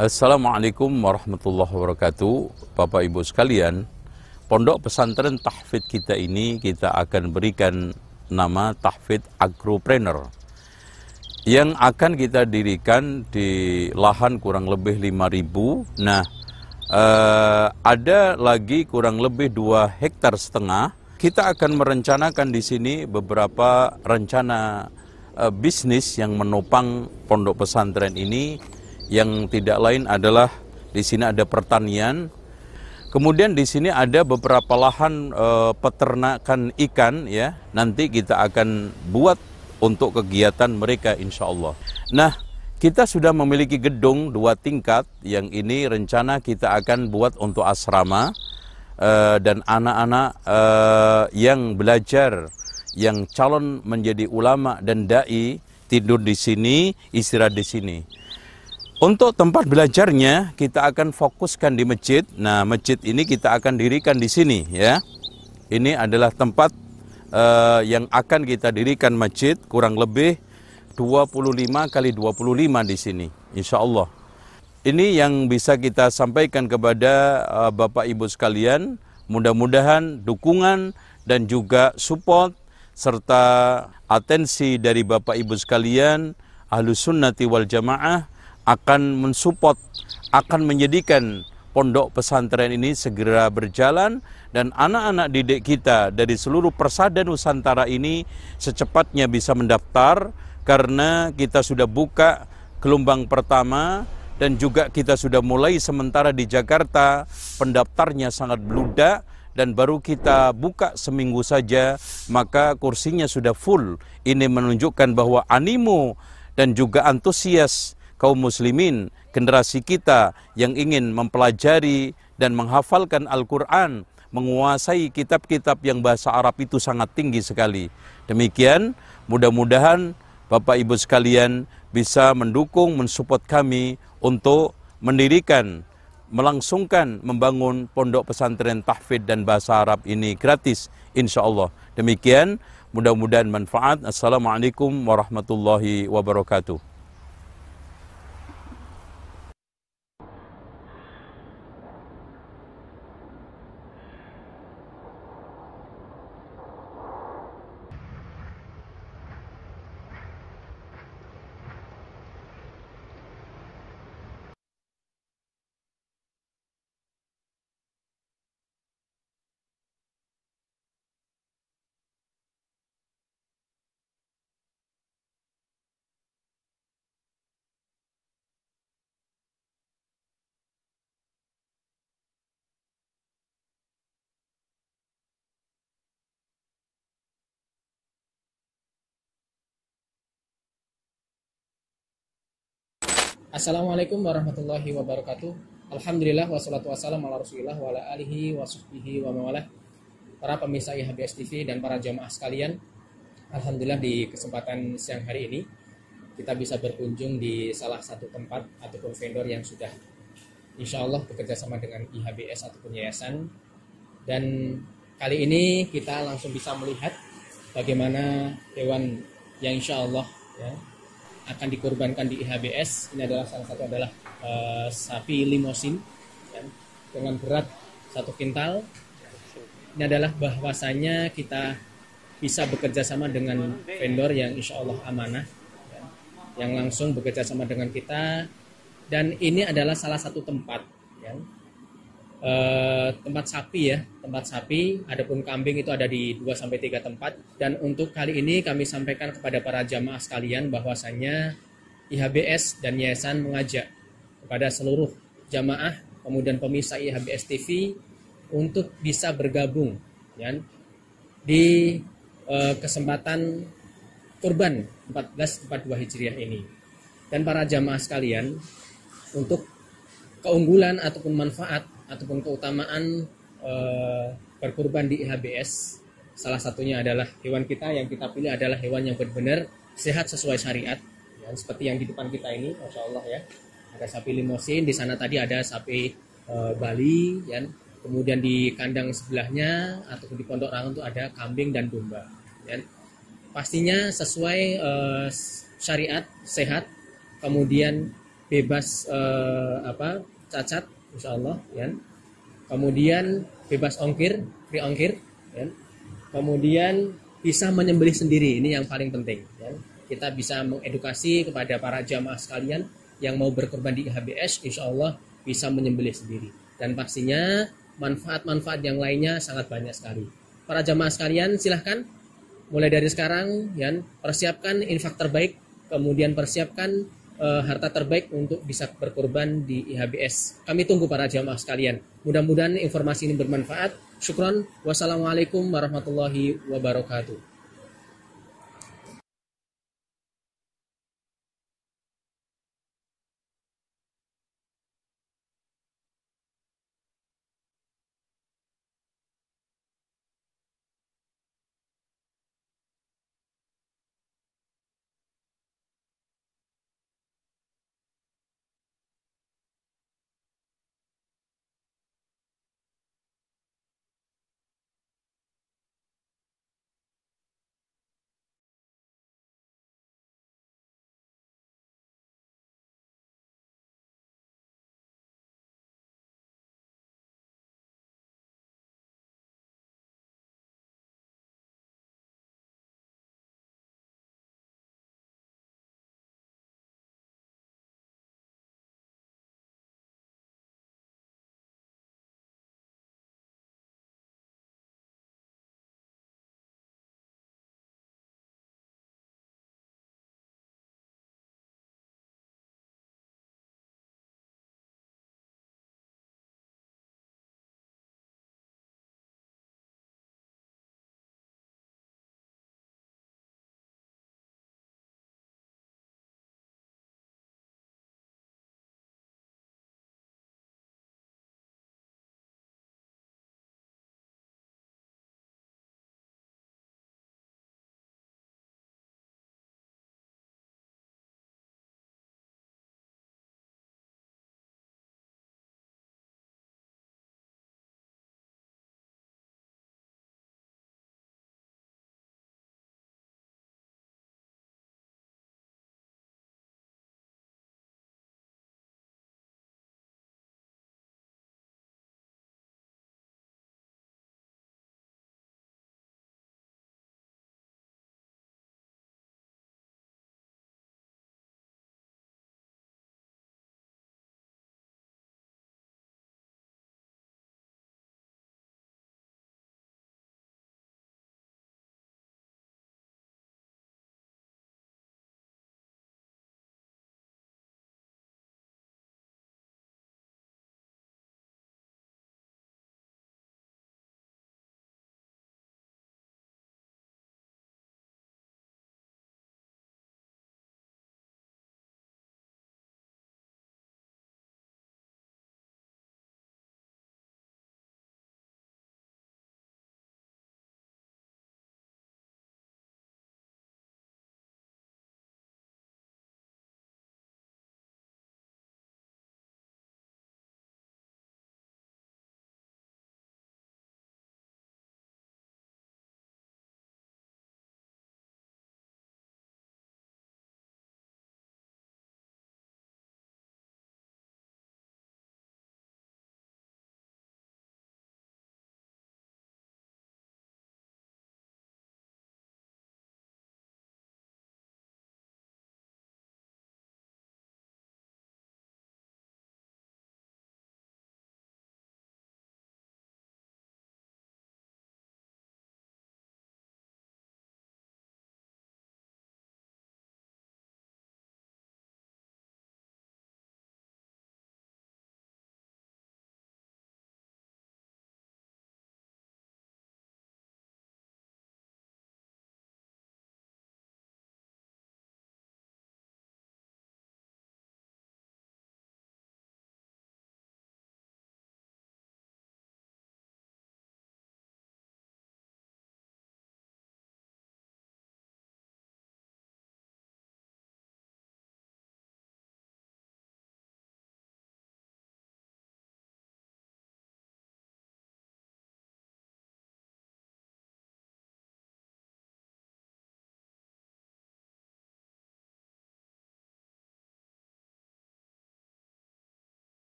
Assalamualaikum warahmatullahi wabarakatuh. Bapak Ibu sekalian, pondok pesantren tahfidz kita ini kita akan berikan nama tahfidz agropreneur yang akan kita dirikan di lahan kurang lebih 5000. Nah, eh, ada lagi kurang lebih 2 hektar setengah. Kita akan merencanakan di sini beberapa rencana eh, bisnis yang menopang pondok pesantren ini yang tidak lain adalah di sini ada pertanian. Kemudian di sini ada beberapa lahan e, peternakan ikan ya. Nanti kita akan buat untuk kegiatan mereka insya Allah. Nah, kita sudah memiliki gedung dua tingkat yang ini rencana kita akan buat untuk asrama e, dan anak-anak e, yang belajar yang calon menjadi ulama dan dai tidur di sini, istirahat di sini. Untuk tempat belajarnya kita akan fokuskan di masjid. Nah, masjid ini kita akan dirikan di sini ya. Ini adalah tempat uh, yang akan kita dirikan masjid kurang lebih 25 kali 25 di sini insya Allah. Ini yang bisa kita sampaikan kepada uh, Bapak Ibu sekalian. Mudah-mudahan dukungan dan juga support serta atensi dari Bapak Ibu sekalian Ahlus Sunnati wal Jamaah akan mensupport, akan menjadikan pondok pesantren ini segera berjalan dan anak-anak didik kita dari seluruh persada Nusantara ini secepatnya bisa mendaftar karena kita sudah buka gelombang pertama dan juga kita sudah mulai sementara di Jakarta. Pendaftarnya sangat beludak dan baru kita buka seminggu saja maka kursinya sudah full. Ini menunjukkan bahwa animo dan juga antusias kaum muslimin, generasi kita yang ingin mempelajari dan menghafalkan Al-Quran, menguasai kitab-kitab yang bahasa Arab itu sangat tinggi sekali. Demikian, mudah-mudahan Bapak Ibu sekalian bisa mendukung, mensupport kami untuk mendirikan, melangsungkan, membangun pondok pesantren tahfidz dan bahasa Arab ini gratis, insya Allah. Demikian, mudah-mudahan manfaat. Assalamualaikum warahmatullahi wabarakatuh. Assalamualaikum warahmatullahi wabarakatuh. Alhamdulillah wassalatu wassalamu ala Rasulillah wa ala alihi wa sahbihi wa mawalah. Para pemirsa IHBS TV dan para jamaah sekalian, alhamdulillah di kesempatan siang hari ini kita bisa berkunjung di salah satu tempat ataupun vendor yang sudah insya Allah bekerja sama dengan IHBS ataupun yayasan dan kali ini kita langsung bisa melihat bagaimana hewan yang insya Allah ya, akan dikorbankan di IHBS ini adalah salah satu adalah uh, sapi limosin ya, dengan berat satu kintal. Ini adalah bahwasanya kita bisa bekerja sama dengan vendor yang insya Allah amanah ya, yang langsung bekerja sama dengan kita. Dan ini adalah salah satu tempat ya, uh, tempat sapi ya tempat sapi adapun kambing itu ada di 2 sampai 3 tempat. Dan untuk kali ini kami sampaikan kepada para jamaah sekalian bahwasannya IHBS dan yayasan mengajak kepada seluruh jamaah kemudian pemirsa IHBS TV untuk bisa bergabung ya di uh, kesempatan kurban 1442 Hijriah ini. Dan para jamaah sekalian untuk keunggulan ataupun manfaat ataupun keutamaan uh, berkurban di IHBS salah satunya adalah hewan kita yang kita pilih adalah hewan yang benar-benar sehat sesuai syariat. Ya, seperti yang di depan kita ini masya Allah ya. Ada sapi limosin di sana tadi ada sapi uh, Bali ya. Kemudian di kandang sebelahnya atau di pondok rangun itu ada kambing dan domba ya. Pastinya sesuai uh, syariat sehat. Kemudian bebas eh, apa cacat insya Allah ya kemudian bebas ongkir free ongkir ya. kemudian bisa menyembelih sendiri ini yang paling penting ya. kita bisa mengedukasi kepada para jamaah sekalian yang mau berkorban di IHBS insya Allah bisa menyembelih sendiri dan pastinya manfaat-manfaat yang lainnya sangat banyak sekali para jamaah sekalian silahkan mulai dari sekarang ya persiapkan infak terbaik kemudian persiapkan uh, harta terbaik untuk bisa berkorban di IHBS. Kami tunggu para jamaah sekalian. Mudah-mudahan informasi ini bermanfaat. Syukron. Wassalamualaikum warahmatullahi wabarakatuh.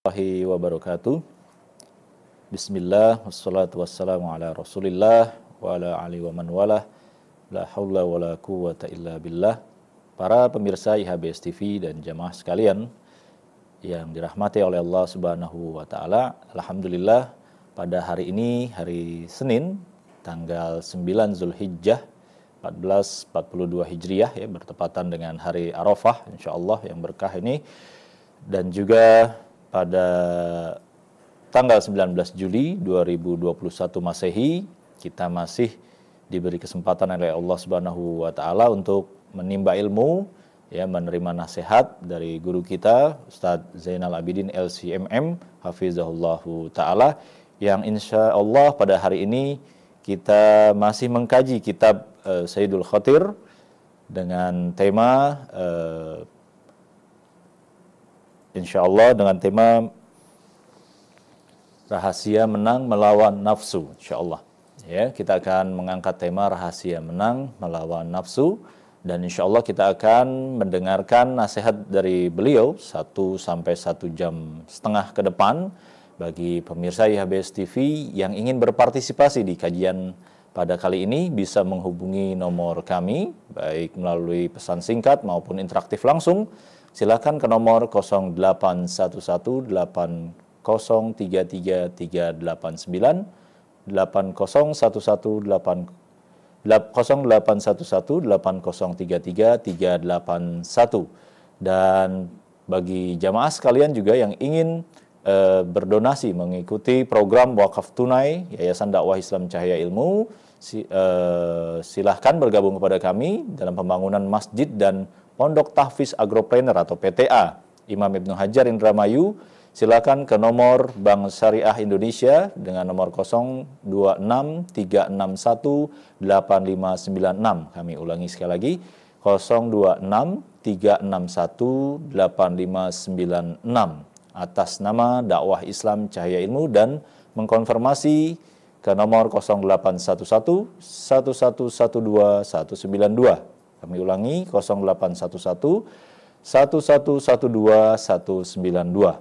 Warahmatullahi wabarakatuh. Bismillah, wassalatu wassalamu ala rasulillah wa ala ali wa man wala la hawla wa la quwata illa billah. Para pemirsa IHBS TV dan jamaah sekalian yang dirahmati oleh Allah Subhanahu wa taala alhamdulillah pada hari ini hari Senin tanggal 9 Zulhijjah 1442 Hijriah ya bertepatan dengan hari Arafah insyaallah yang berkah ini. Dan juga pada tanggal 19 Juli 2021 Masehi kita masih diberi kesempatan oleh Allah Subhanahu wa taala untuk menimba ilmu ya menerima nasihat dari guru kita Ustadz Zainal Abidin LCMM hafizahullahu taala yang insya Allah pada hari ini kita masih mengkaji kitab uh, Sayyidul Khatir dengan tema uh, insya Allah dengan tema rahasia menang melawan nafsu, insya Allah. Ya, kita akan mengangkat tema rahasia menang melawan nafsu dan insya Allah kita akan mendengarkan nasihat dari beliau satu sampai satu jam setengah ke depan bagi pemirsa IHBS TV yang ingin berpartisipasi di kajian pada kali ini bisa menghubungi nomor kami baik melalui pesan singkat maupun interaktif langsung silakan ke nomor 0811803339 dan bagi jamaah sekalian juga yang ingin e, berdonasi mengikuti program wakaf tunai Yayasan Dakwah Islam Cahaya Ilmu si, e, silahkan bergabung kepada kami dalam pembangunan masjid dan Pondok Tahfiz Agropreneur atau PTA Imam Ibnu Hajar Indramayu silakan ke nomor Bank Syariah Indonesia dengan nomor 0263618596 kami ulangi sekali lagi 0263618596 atas nama dakwah Islam Cahaya Ilmu dan mengkonfirmasi ke nomor 0811 1112 192 kami ulangi 0811 1112 192.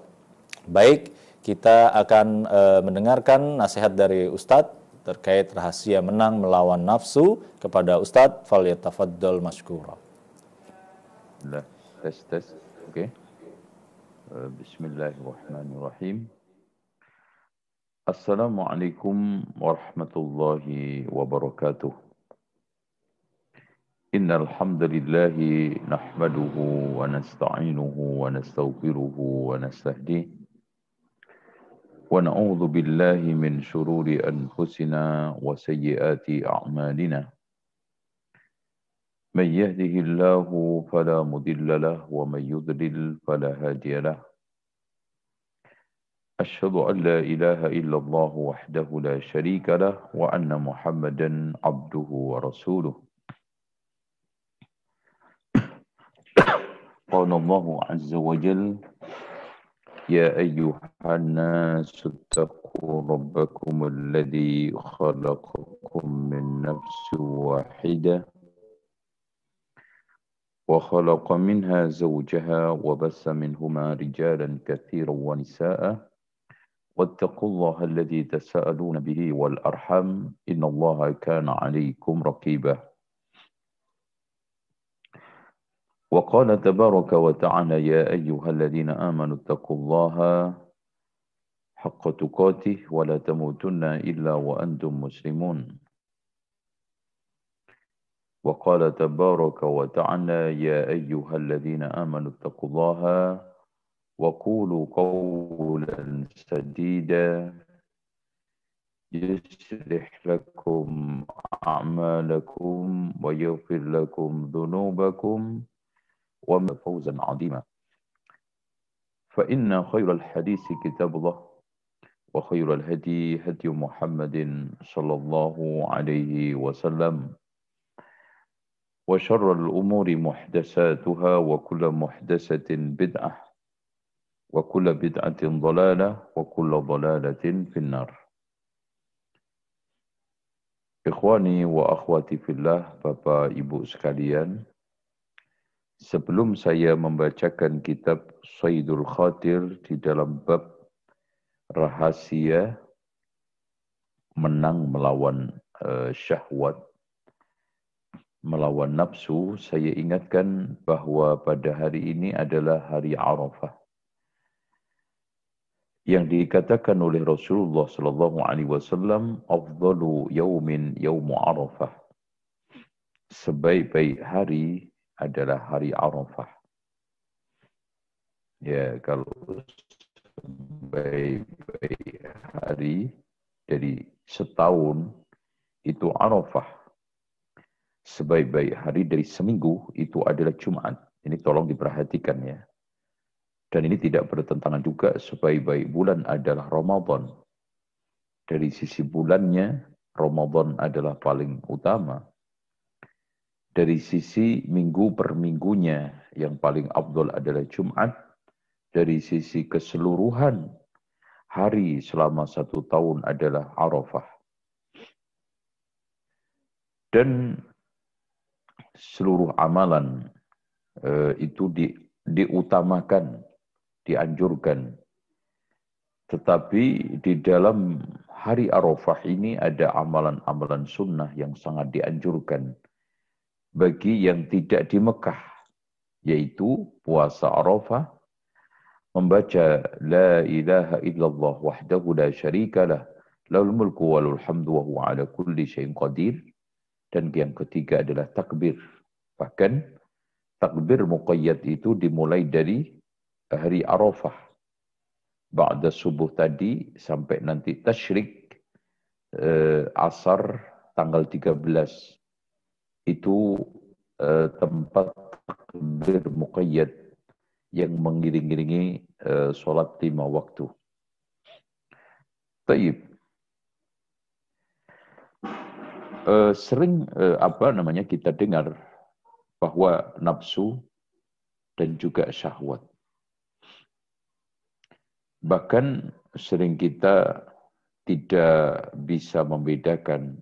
Baik, kita akan e, mendengarkan nasihat dari Ustadz terkait rahasia menang melawan nafsu kepada Ustadz Falyatafaddal Mashkura. Nah, tes tes. Oke. Okay. Uh, Bismillahirrahmanirrahim. Assalamualaikum warahmatullahi wabarakatuh. إن الحمد لله نحمده ونستعينه ونستغفره ونستهديه ونعوذ بالله من شرور أنفسنا وسيئات أعمالنا. من يهده الله فلا مضل له ومن يضلل فلا هادي له. أشهد أن لا إله إلا الله وحده لا شريك له وأن محمدا عبده ورسوله. قال الله عز وجل يا أيها الناس اتقوا ربكم الذي خلقكم من نفس واحدة وخلق منها زوجها وبث منهما رجالا كثيرا ونساء. واتقوا الله الذي تساءلون به والأرحم إن الله كان عليكم رقيبا. وقال تبارك وتعالى يا أيها الذين آمنوا اتقوا الله حق تقاته ولا تموتن إلا وأنتم مسلمون. وقال تبارك وتعالى يا أيها الذين آمنوا اتقوا الله وقولوا قولا سديدا يصلح لكم أعمالكم ويغفر لكم ذنوبكم. وما فوزا عظيما. فإن خير الحديث كتاب الله وخير الهدي هدي محمد صلى الله عليه وسلم وشر الأمور محدثاتها وكل محدثة بدعة وكل بدعة ضلالة وكل ضلالة في النار. Ikhwani wa akhwati fillah, Bapak Ibu sekalian, Sebelum saya membacakan kitab Sayyidul Khatir di dalam bab rahasia menang melawan uh, syahwat, melawan nafsu, saya ingatkan bahwa pada hari ini adalah hari Arafah. Yang dikatakan oleh Rasulullah sallallahu alaihi wasallam, "Afdalu yaumin yaumu Arafah." Sebaik-baik hari adalah hari Arafah. Ya, kalau baik-baik hari dari setahun itu Arafah. Sebaik-baik hari dari seminggu itu adalah Jumat. Ini tolong diperhatikan ya. Dan ini tidak bertentangan juga sebaik-baik bulan adalah Ramadan. Dari sisi bulannya, Ramadan adalah paling utama dari sisi minggu per minggunya yang paling abdul adalah Jumat. Dari sisi keseluruhan hari selama satu tahun adalah Arafah. Dan seluruh amalan uh, itu di, diutamakan, dianjurkan. Tetapi di dalam hari Arafah ini ada amalan-amalan sunnah yang sangat dianjurkan bagi yang tidak di Mekah, yaitu puasa Arafah, membaca La ilaha illallah wahdahu la syarikalah, lahul mulku walul hamdu wa huwa ala kulli syai'in qadir, dan yang ketiga adalah takbir. Bahkan takbir muqayyad itu dimulai dari hari Arafah. Ba'da subuh tadi sampai nanti tasyrik eh, asar tanggal 13 itu uh, tempat takbir muqayyad yang mengiring-iringi uh, sholat lima waktu. Taib. Uh, sering uh, apa namanya kita dengar bahwa nafsu dan juga syahwat. Bahkan sering kita tidak bisa membedakan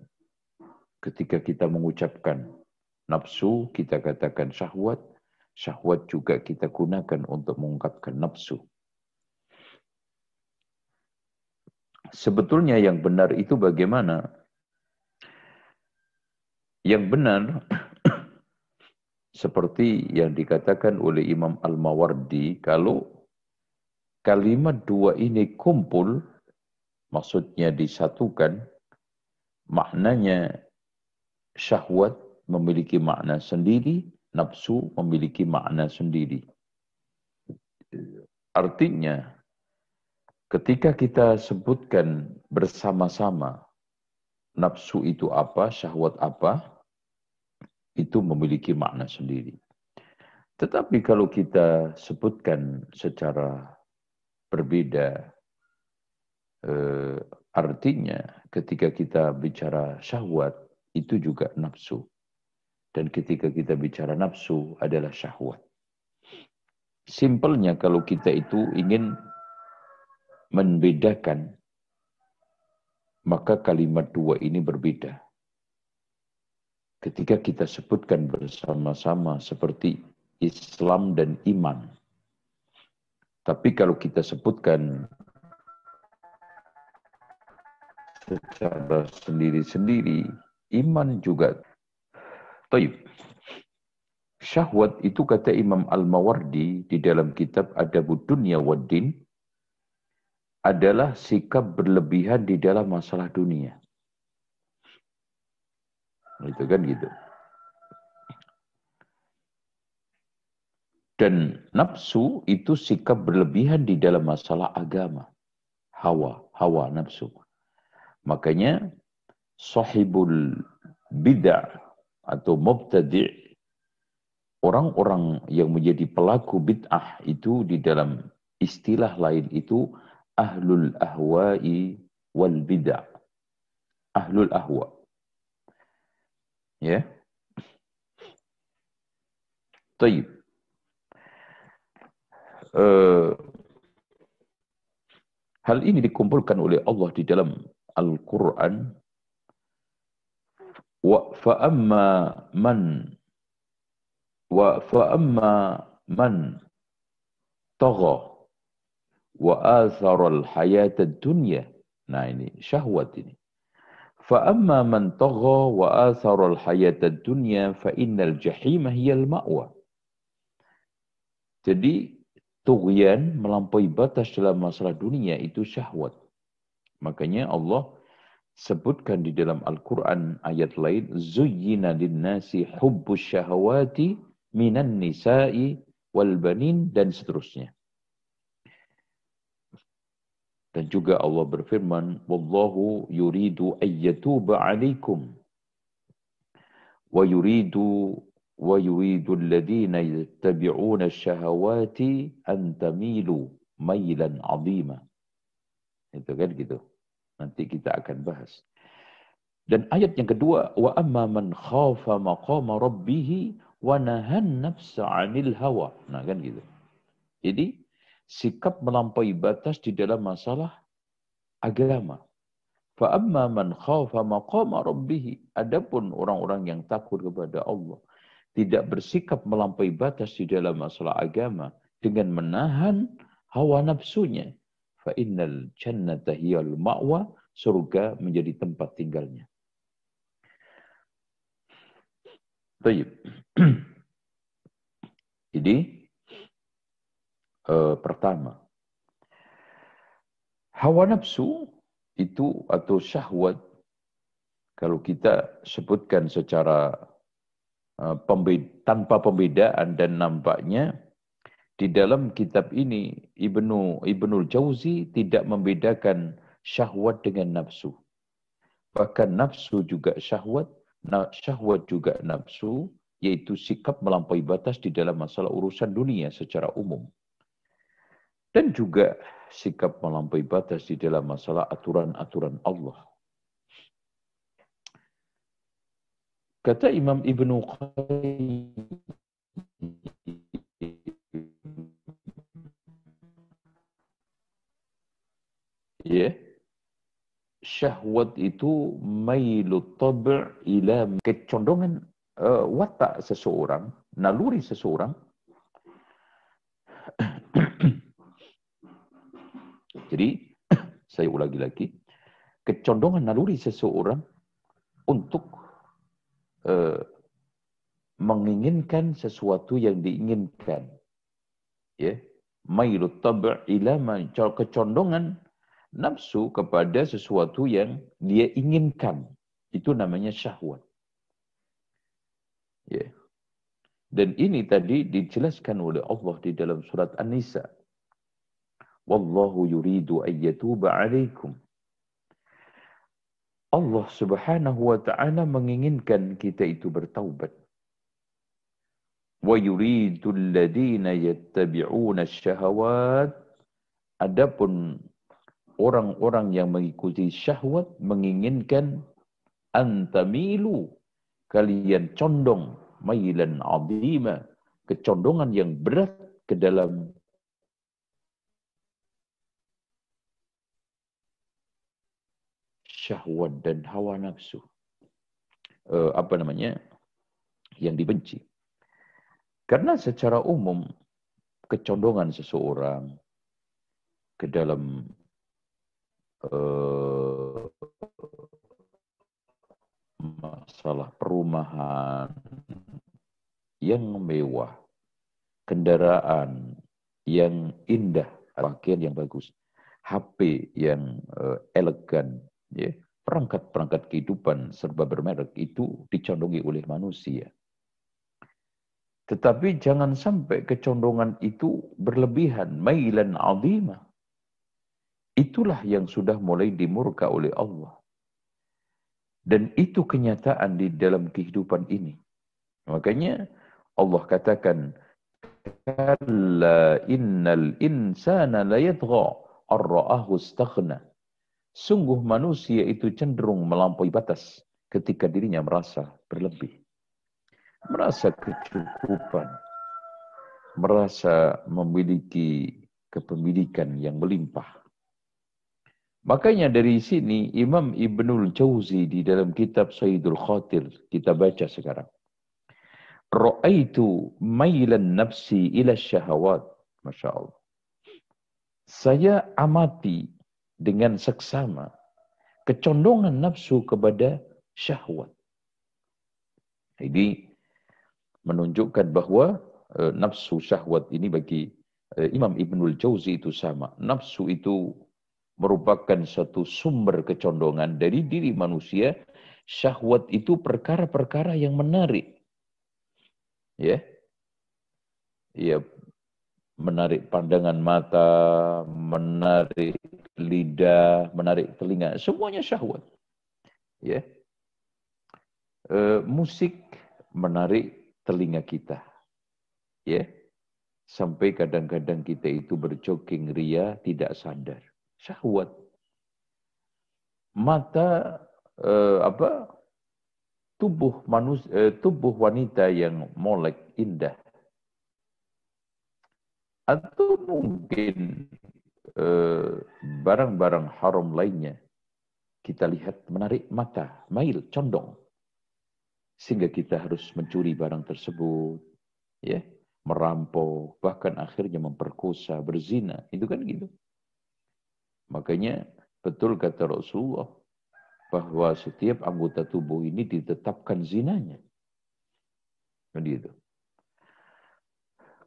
ketika kita mengucapkan Nafsu kita katakan syahwat, syahwat juga kita gunakan untuk mengungkapkan nafsu. Sebetulnya yang benar itu bagaimana? Yang benar seperti yang dikatakan oleh Imam Al-Mawardi, kalau kalimat dua ini kumpul, maksudnya disatukan, maknanya syahwat memiliki makna sendiri, nafsu memiliki makna sendiri. Artinya, ketika kita sebutkan bersama-sama nafsu itu apa, syahwat apa, itu memiliki makna sendiri. Tetapi kalau kita sebutkan secara berbeda, eh, artinya ketika kita bicara syahwat, itu juga nafsu. Dan ketika kita bicara nafsu adalah syahwat. Simpelnya kalau kita itu ingin membedakan, maka kalimat dua ini berbeda. Ketika kita sebutkan bersama-sama seperti Islam dan iman. Tapi kalau kita sebutkan secara sendiri-sendiri, iman juga Taib. Syahwat itu kata Imam Al-Mawardi di dalam kitab Adabud Dunya Waddin adalah sikap berlebihan di dalam masalah dunia. Itu kan gitu. Dan nafsu itu sikap berlebihan di dalam masalah agama. Hawa, hawa nafsu. Makanya sahibul bid'ah atau mubtadi' orang-orang yang menjadi pelaku bid'ah itu di dalam istilah lain itu ahlul ahwa'i wal bid'ah. Ahlul ahwa. Ya. Taib. Uh, hal ini dikumpulkan oleh Allah di dalam Al-Quran Wa fa'amma man wa fa amma man tagha wa athara al-hayat ad-dunya. Nah ini syahwat ini. Fa amma man tagha wa athara al-hayat ad-dunya fa innal jahima hiya al-ma'wa. Jadi tughyan melampaui batas dalam masalah dunia itu syahwat. Makanya Allah sebutkan di dalam Al-Quran ayat lain, Zuyyina linnasi hubbus syahawati minan nisa'i wal banin, dan seterusnya. Dan juga Allah berfirman, Wallahu yuridu ayyatuba alaikum. Wa yuridu wa yuridu alladhina yattabi'una syahawati an tamilu mailan azima. Itu kan gitu nanti kita akan bahas. Dan ayat yang kedua wa amma man khafa maqama rabbih wa nahan nafsa 'anil hawa. Nah kan gitu. Jadi sikap melampaui batas di dalam masalah agama. Fa amma man khafa maqama rabbih adapun orang-orang yang takut kepada Allah tidak bersikap melampaui batas di dalam masalah agama dengan menahan hawa nafsunya fa innal jannata hiyal ma'wa surga menjadi tempat tinggalnya Baik. Jadi uh, pertama hawa nafsu itu atau syahwat kalau kita sebutkan secara Uh, tanpa pembedaan dan nampaknya di dalam kitab ini Ibnu Ibnul Jauzi tidak membedakan syahwat dengan nafsu. Bahkan nafsu juga syahwat, syahwat juga nafsu, yaitu sikap melampaui batas di dalam masalah urusan dunia secara umum. Dan juga sikap melampaui batas di dalam masalah aturan-aturan Allah. Kata Imam Ibnu Qayyim ya syahwat itu mailu tab' ila kecondongan uh, watak seseorang naluri seseorang. Jadi saya ulangi lagi. Kecondongan naluri seseorang untuk uh, menginginkan sesuatu yang diinginkan. Ya, mailut tab' ila kecondongan nafsu kepada sesuatu yang dia inginkan. Itu namanya syahwat. Ya. Dan ini tadi dijelaskan oleh Allah di dalam surat An-Nisa. Wallahu yuridu ayyatuba alaikum. Allah Subhanahu wa taala menginginkan kita itu bertaubat. Yuridu alladhina yattabi'una syahawat adapun orang-orang yang mengikuti syahwat menginginkan antamilu kalian condong mailan azima kecondongan yang berat ke dalam syahwat dan hawa nafsu. Uh, apa namanya? Yang dibenci. Karena secara umum kecondongan seseorang ke dalam uh, masalah perumahan yang mewah, kendaraan yang indah, pakaian yang bagus, HP yang uh, elegan, ya, perangkat-perangkat kehidupan serba bermerek itu dicondongi oleh manusia. Tetapi jangan sampai kecondongan itu berlebihan, mailan azimah. Itulah yang sudah mulai dimurka oleh Allah. Dan itu kenyataan di dalam kehidupan ini. Makanya Allah katakan, Kalla innal insana layadgha ar-ra'ahu istaghna. Sungguh manusia itu cenderung melampaui batas ketika dirinya merasa berlebih. Merasa kecukupan. Merasa memiliki kepemilikan yang melimpah. Makanya dari sini Imam Ibnul Jauzi di dalam kitab Sayyidul Khatir kita baca sekarang. Ra'aitu mailan nafsi ila syahawat. Masya Allah. Saya amati dengan seksama kecondongan nafsu kepada syahwat. Jadi menunjukkan bahawa e, nafsu syahwat ini bagi e, Imam Ibnul Jauzi itu sama. Nafsu itu merupakan satu sumber kecondongan dari diri manusia. Syahwat itu perkara-perkara yang menarik. Ya. Ya, menarik pandangan mata, menarik lidah, menarik telinga, semuanya syahwat. Ya. E, musik menarik telinga kita. Ya. Sampai kadang-kadang kita itu berjogging ria tidak sadar. Syahwat. Mata e, apa? Tubuh manusia, e, tubuh wanita yang molek indah atau mungkin eh, barang-barang haram lainnya kita lihat menarik mata, mail, condong. Sehingga kita harus mencuri barang tersebut, ya, merampok, bahkan akhirnya memperkosa, berzina. Itu kan gitu. Makanya betul kata Rasulullah bahwa setiap anggota tubuh ini ditetapkan zinanya. Kan gitu.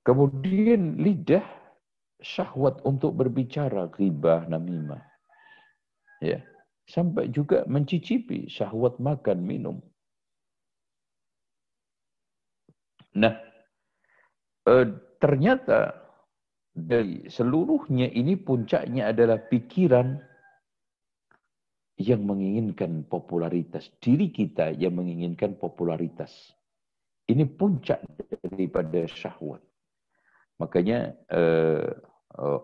Kemudian lidah syahwat untuk berbicara, ghibah, namimah. Ya. Sampai juga mencicipi syahwat makan, minum. Nah, eh, ternyata dari seluruhnya ini puncaknya adalah pikiran yang menginginkan popularitas. Diri kita yang menginginkan popularitas. Ini puncak daripada syahwat. Makanya uh, uh,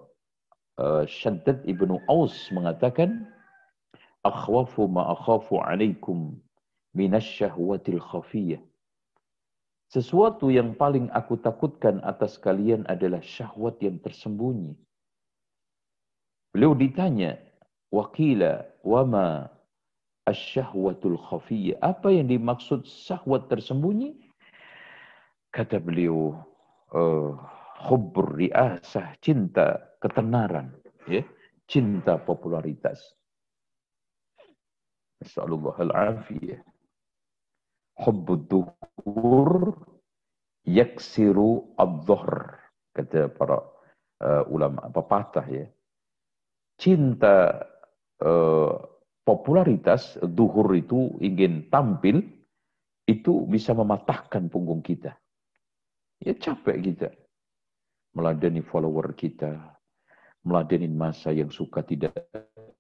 uh, Shaddad ibnu Aus mengatakan, Akhwafu ma akhafu alaikum minasyahwatil khafiyah. Sesuatu yang paling aku takutkan atas kalian adalah syahwat yang tersembunyi. Beliau ditanya, Wakila wama asyahwatul khafiyah. Apa yang dimaksud syahwat tersembunyi? Kata beliau, uh, hubbur riasah, cinta ketenaran, ya, cinta popularitas. Nasallallahu al-afiyah. Hubbud duhur yaksiru ad-dhuhr. Kata para uh, ulama, pepatah ya. Cinta uh, popularitas, duhur itu ingin tampil, itu bisa mematahkan punggung kita. Ya capek kita meladeni follower kita, meladeni masa yang suka tidak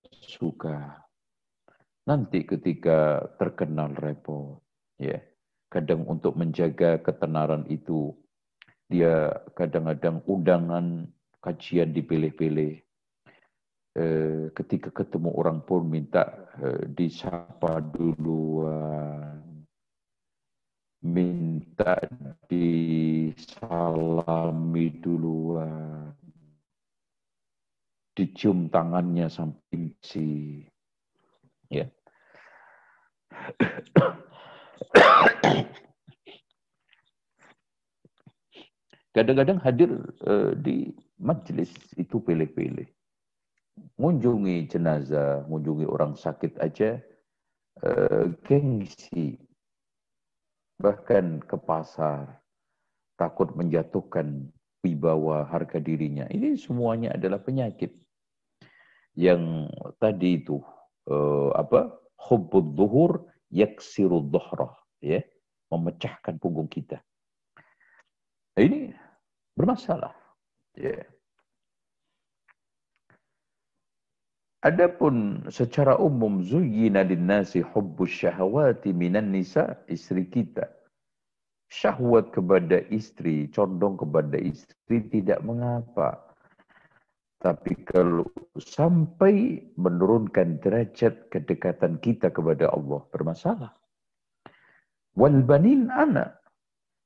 suka. Nanti ketika terkenal repot, ya. Kadang untuk menjaga ketenaran itu, dia kadang-kadang undangan kajian dipilih-pilih. Eh, ketika ketemu orang pun minta eh, disapa duluan minta disalami duluan. Dicium tangannya sampai si ya. Kadang-kadang hadir uh, di majelis itu pilih-pilih. Mengunjungi jenazah, mengunjungi orang sakit aja, uh, gengsi bahkan ke pasar, takut menjatuhkan wibawa harga dirinya. Ini semuanya adalah penyakit yang tadi itu uh, apa hubbud duhur yaksiru dhuhrah ya memecahkan punggung kita. Ini bermasalah. Ya. Adapun secara umum zuyyina linnasi hubbus syahawati minan nisa istri kita. Syahwat kepada istri, condong kepada istri tidak mengapa. Tapi kalau sampai menurunkan derajat kedekatan kita kepada Allah bermasalah. Wal banin anak.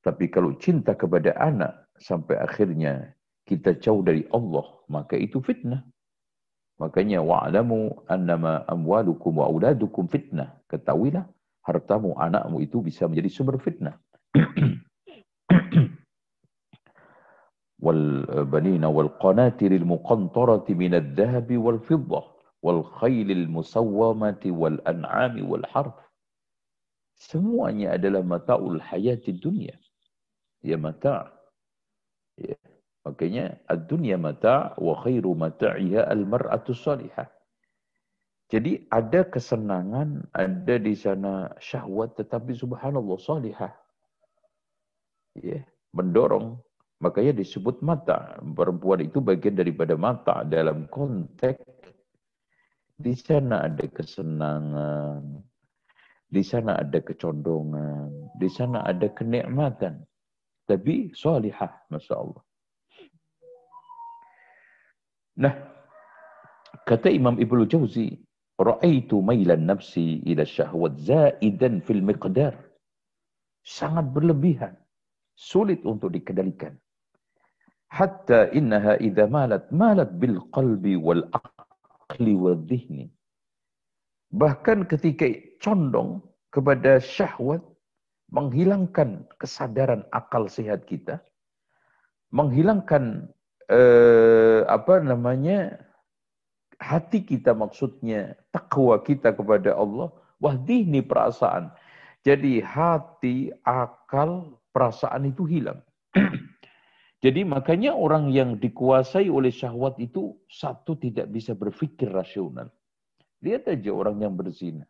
Tapi kalau cinta kepada anak sampai akhirnya kita jauh dari Allah, maka itu fitnah. Makanya wa'lamu annama amwalukum wa auladukum fitnah. Ketahuilah hartamu, anakmu itu bisa menjadi sumber fitnah. والبنين والقناطر المقنطرة من الذهب والفضة والخيل المسومة والأنعام والحرث semuanya adalah mata'ul hayati dunia ya mata' ya. makanya ad-dunya mata' wa khairu mata'iha al-mar'atu salihah jadi ada kesenangan ada di sana syahwat tetapi subhanallah salihah ya mendorong makanya disebut mata. Perempuan itu bagian daripada mata. Dalam konteks di sana ada kesenangan. Di sana ada kecondongan. Di sana ada kenikmatan. Tapi salihah masya Allah nah kata Imam Ibnu Jauzi ra'aitu mailan nafsi ila syahwat zaidan fil miqdar. Sangat berlebihan. Sulit untuk dikendalikan. Hatta innaha idza malat malat bil qalbi wal aqli wal dhihni. Bahkan ketika condong kepada syahwat menghilangkan kesadaran akal sehat kita, menghilangkan eh, apa namanya hati kita maksudnya takwa kita kepada Allah, wahdihni perasaan. Jadi hati, akal, perasaan itu hilang. Jadi makanya orang yang dikuasai oleh syahwat itu satu tidak bisa berpikir rasional. Lihat aja orang yang berzina.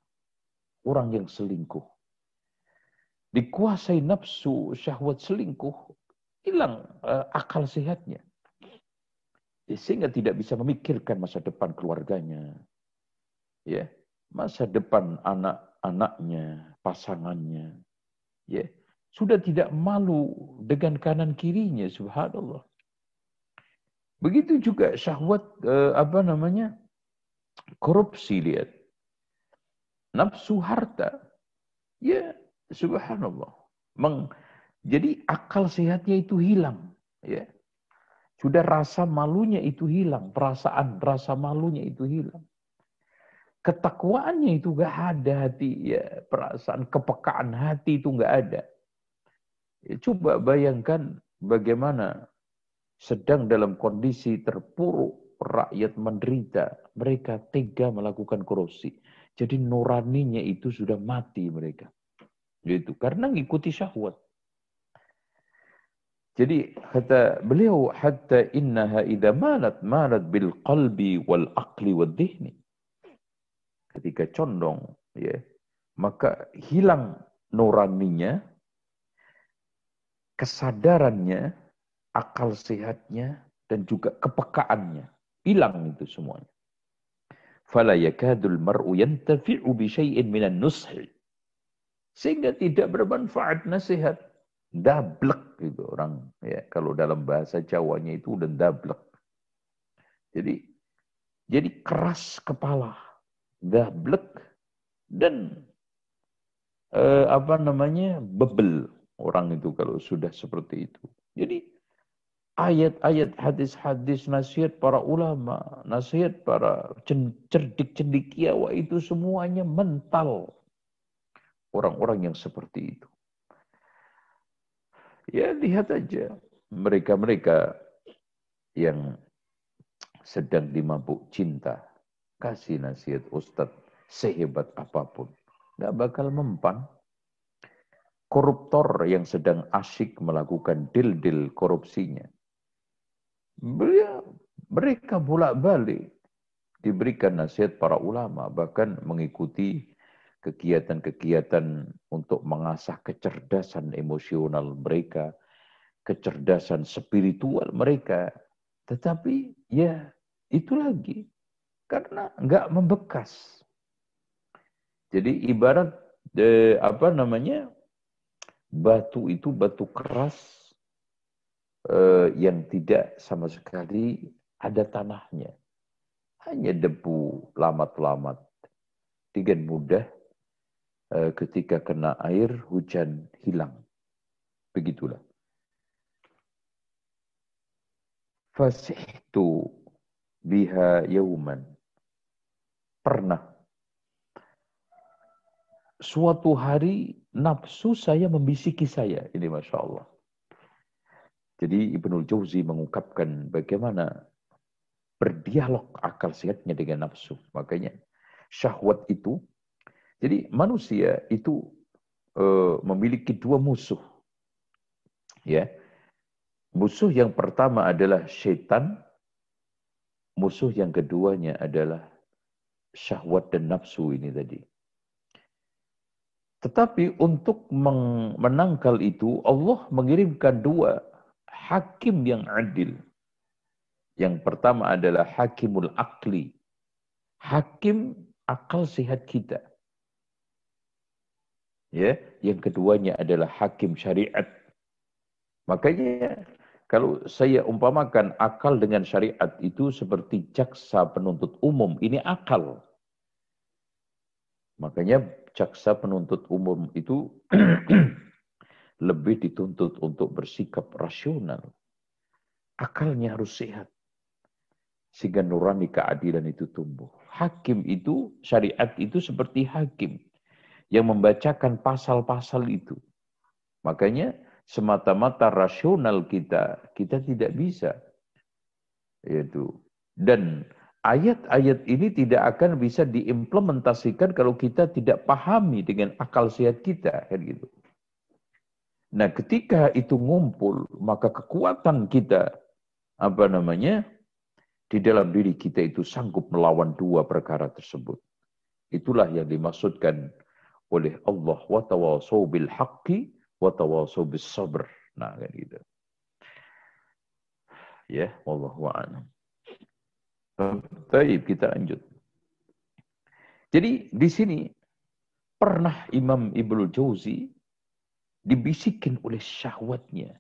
Orang yang selingkuh. Dikuasai nafsu syahwat selingkuh. Hilang uh, akal sehatnya. Sehingga tidak bisa memikirkan masa depan keluarganya. Ya, masa depan anak-anaknya, pasangannya. Ya, sudah tidak malu dengan kanan kirinya subhanallah. Begitu juga syahwat eh, apa namanya korupsi lihat. Nafsu harta. Ya subhanallah. Meng, jadi akal sehatnya itu hilang ya. Sudah rasa malunya itu hilang perasaan rasa malunya itu hilang. Ketakwaannya itu gak ada hati ya. Perasaan kepekaan hati itu gak ada Ya, coba bayangkan bagaimana sedang dalam kondisi terpuruk, rakyat menderita, mereka tega melakukan korupsi. Jadi nuraninya itu sudah mati mereka. Itu karena ngikuti syahwat. Jadi kata beliau hatta innaha idza malat malat bil qalbi wal aqli wad dihni. Ketika condong ya, maka hilang nuraninya kesadarannya, akal sehatnya, dan juga kepekaannya. Hilang itu semuanya. Fala yakadul mar'u yantafi'u minan. Sehingga tidak bermanfaat nasihat. Dablek itu orang ya kalau dalam bahasa Jawanya itu udah dablek. Jadi jadi keras kepala, dablek dan eh, apa namanya bebel orang itu kalau sudah seperti itu. Jadi ayat-ayat hadis-hadis nasihat para ulama, nasihat para cerdik cendikiawa itu semuanya mental orang-orang yang seperti itu. Ya lihat aja mereka-mereka yang sedang dimabuk cinta, kasih nasihat Ustadz sehebat apa pun, nggak bakal mempan koruptor yang sedang asyik melakukan deal-deal korupsinya. Mereka bolak-balik diberikan nasihat para ulama, bahkan mengikuti kegiatan-kegiatan untuk mengasah kecerdasan emosional mereka, kecerdasan spiritual mereka. Tetapi ya itu lagi, karena nggak membekas. Jadi ibarat eh, apa namanya batu itu batu keras eh, yang tidak sama sekali ada tanahnya. Hanya debu lamat-lamat. Dengan mudah eh, ketika kena air hujan hilang. Begitulah. Fasihtu biha yauman. Pernah suatu hari nafsu saya membisiki saya. Ini Masya Allah. Jadi Ibnul Jauzi mengungkapkan bagaimana berdialog akal sehatnya dengan nafsu. Makanya syahwat itu, jadi manusia itu e, memiliki dua musuh. Ya, musuh yang pertama adalah setan, musuh yang keduanya adalah syahwat dan nafsu ini tadi. Tetapi untuk menangkal itu, Allah mengirimkan dua hakim yang adil. Yang pertama adalah hakimul akli. Hakim akal sehat kita. Ya, yang keduanya adalah hakim syariat. Makanya kalau saya umpamakan akal dengan syariat itu seperti jaksa penuntut umum, ini akal. Makanya jaksa penuntut umum itu lebih dituntut untuk bersikap rasional. Akalnya harus sehat. Sehingga nurani keadilan itu tumbuh. Hakim itu, syariat itu seperti hakim. Yang membacakan pasal-pasal itu. Makanya semata-mata rasional kita, kita tidak bisa. Yaitu. Dan ayat-ayat ini tidak akan bisa diimplementasikan kalau kita tidak pahami dengan akal sehat kita kan gitu. Nah, ketika itu ngumpul, maka kekuatan kita apa namanya? di dalam diri kita itu sanggup melawan dua perkara tersebut. Itulah yang dimaksudkan oleh Allah wa bil haqqi wa tawasau sabr. Nah, kan gitu. Ya, wallahu a'lam. Baik, kita lanjut. Jadi di sini pernah Imam Ibnu Jauzi dibisikin oleh syahwatnya.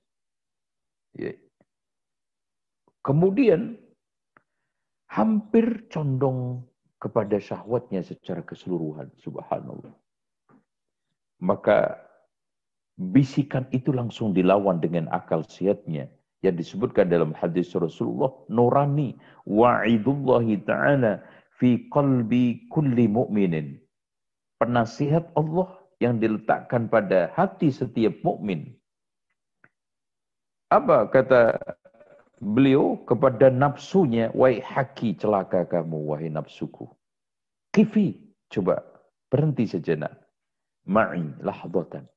Ya. Kemudian hampir condong kepada syahwatnya secara keseluruhan. Subhanallah. Maka bisikan itu langsung dilawan dengan akal sehatnya yang disebutkan dalam hadis Rasulullah nurani wa'idullahi ta'ala fi qalbi kulli mu'minin. Penasihat Allah yang diletakkan pada hati setiap mukmin. Apa kata beliau kepada nafsunya wahai haki celaka kamu wahai nafsuku. Kifi coba berhenti sejenak. Ma'i lahdatan.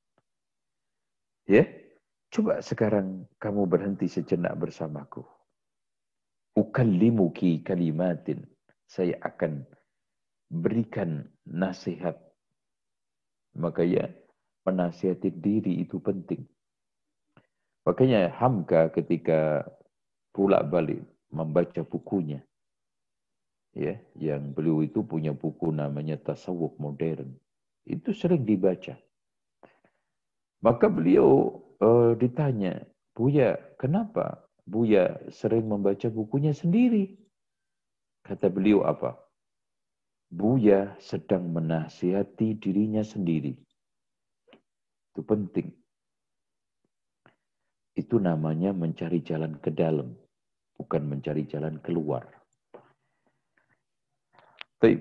Ya Coba sekarang kamu berhenti sejenak bersamaku. Ukallimuki kalimatin. Saya akan berikan nasihat. Makanya menasihati diri itu penting. Makanya Hamka ketika pulak balik membaca bukunya. Ya, yang beliau itu punya buku namanya Tasawuf Modern. Itu sering dibaca. Maka beliau uh, ditanya, Buya, kenapa Buya sering membaca bukunya sendiri? Kata beliau apa? Buya sedang menasihati dirinya sendiri. Itu penting. Itu namanya mencari jalan ke dalam, bukan mencari jalan keluar. Tapi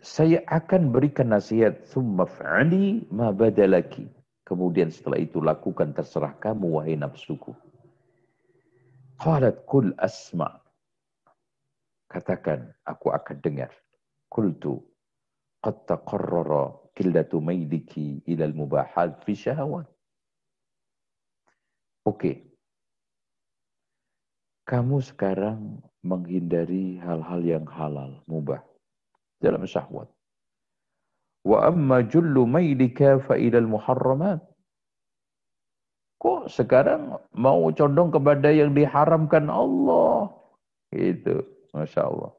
saya akan berikan nasihat summa fa'ali ma badalaki. Kemudian setelah itu lakukan terserah kamu wahai nafsuku. Qalat kul asma. Katakan aku akan dengar. Qultu qad taqarrara qillatu maydiki ila al-mubahat fi syahawat. Oke. Kamu sekarang menghindari hal-hal yang halal, mubah dalam syahwat. Wa amma jullu mailika fa ilal muharramat. Kok sekarang mau condong kepada yang diharamkan Allah? Itu, Masya Allah.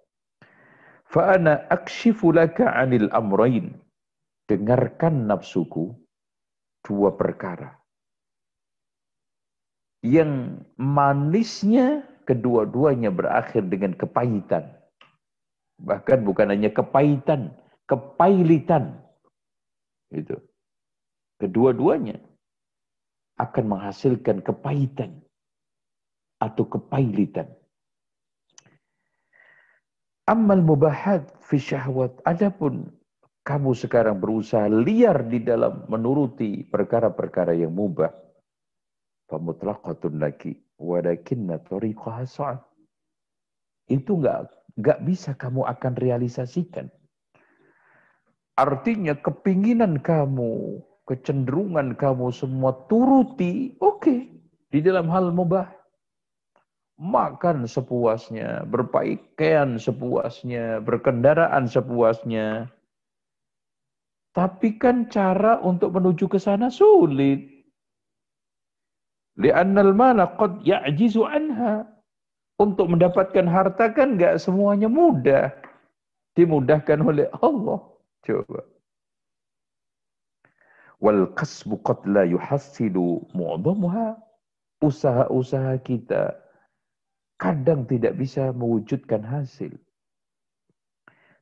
Fa ana akshifu laka anil amrain. Dengarkan nafsuku dua perkara. Yang manisnya kedua-duanya berakhir dengan kepahitan. Bahkan bukan hanya kepahitan, kepailitan. Itu. Kedua-duanya akan menghasilkan kepahitan atau kepailitan. Amal mubahat fi syahwat. Adapun kamu sekarang berusaha liar di dalam menuruti perkara-perkara yang mubah. Famutlaqatun laki. Walakinna tariqaha. Itu enggak, enggak bisa kamu akan realisasikan. Artinya kepinginan kamu, kecenderungan kamu semua turuti, oke. Okay. Di dalam hal mubah. Makan sepuasnya, berpakaian sepuasnya, berkendaraan sepuasnya. Tapi kan cara untuk menuju ke sana sulit. Li'annal mala qad ya'jizu anha. Untuk mendapatkan harta kan enggak semuanya mudah. Dimudahkan oleh Allah. Coba. Wal kasbu qad la yuhassilu mu'dhamuha. Usaha-usaha kita kadang tidak bisa mewujudkan hasil.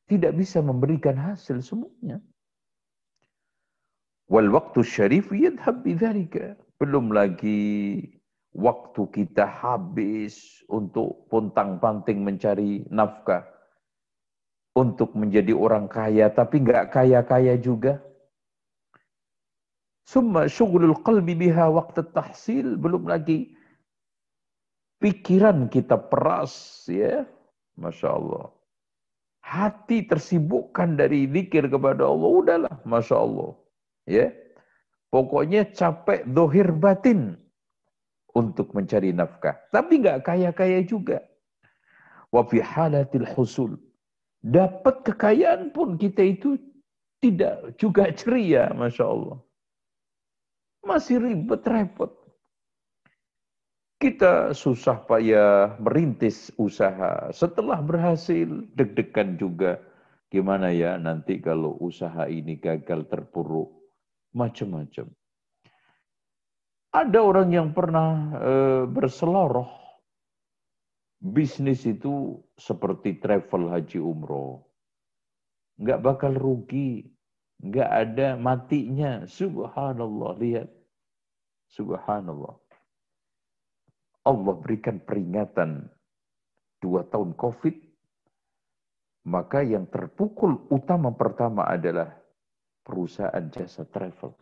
Tidak bisa memberikan hasil semuanya. Wal waktu syarif yadhab bidzalika. Belum lagi waktu kita habis untuk pontang-panting mencari nafkah. Untuk menjadi orang kaya, tapi nggak kaya-kaya juga. Summa syugulul qalbi biha waktu tahsil. Belum lagi pikiran kita peras. ya Masya Allah. Hati tersibukkan dari zikir kepada Allah. Udahlah, Masya Allah. Ya. Pokoknya capek dohir batin untuk mencari nafkah. Tapi nggak kaya-kaya juga. Wa husul. Dapat kekayaan pun kita itu tidak juga ceria, Masya Allah. Masih ribet repot. Kita susah payah merintis usaha. Setelah berhasil, deg-degan juga. Gimana ya nanti kalau usaha ini gagal terpuruk macam-macam. Ada orang yang pernah e, berseloroh bisnis itu seperti travel haji umroh. Nggak bakal rugi. Nggak ada matinya. Subhanallah. Lihat. Subhanallah. Allah berikan peringatan dua tahun COVID. Maka yang terpukul utama pertama adalah perusahaan jasa travel.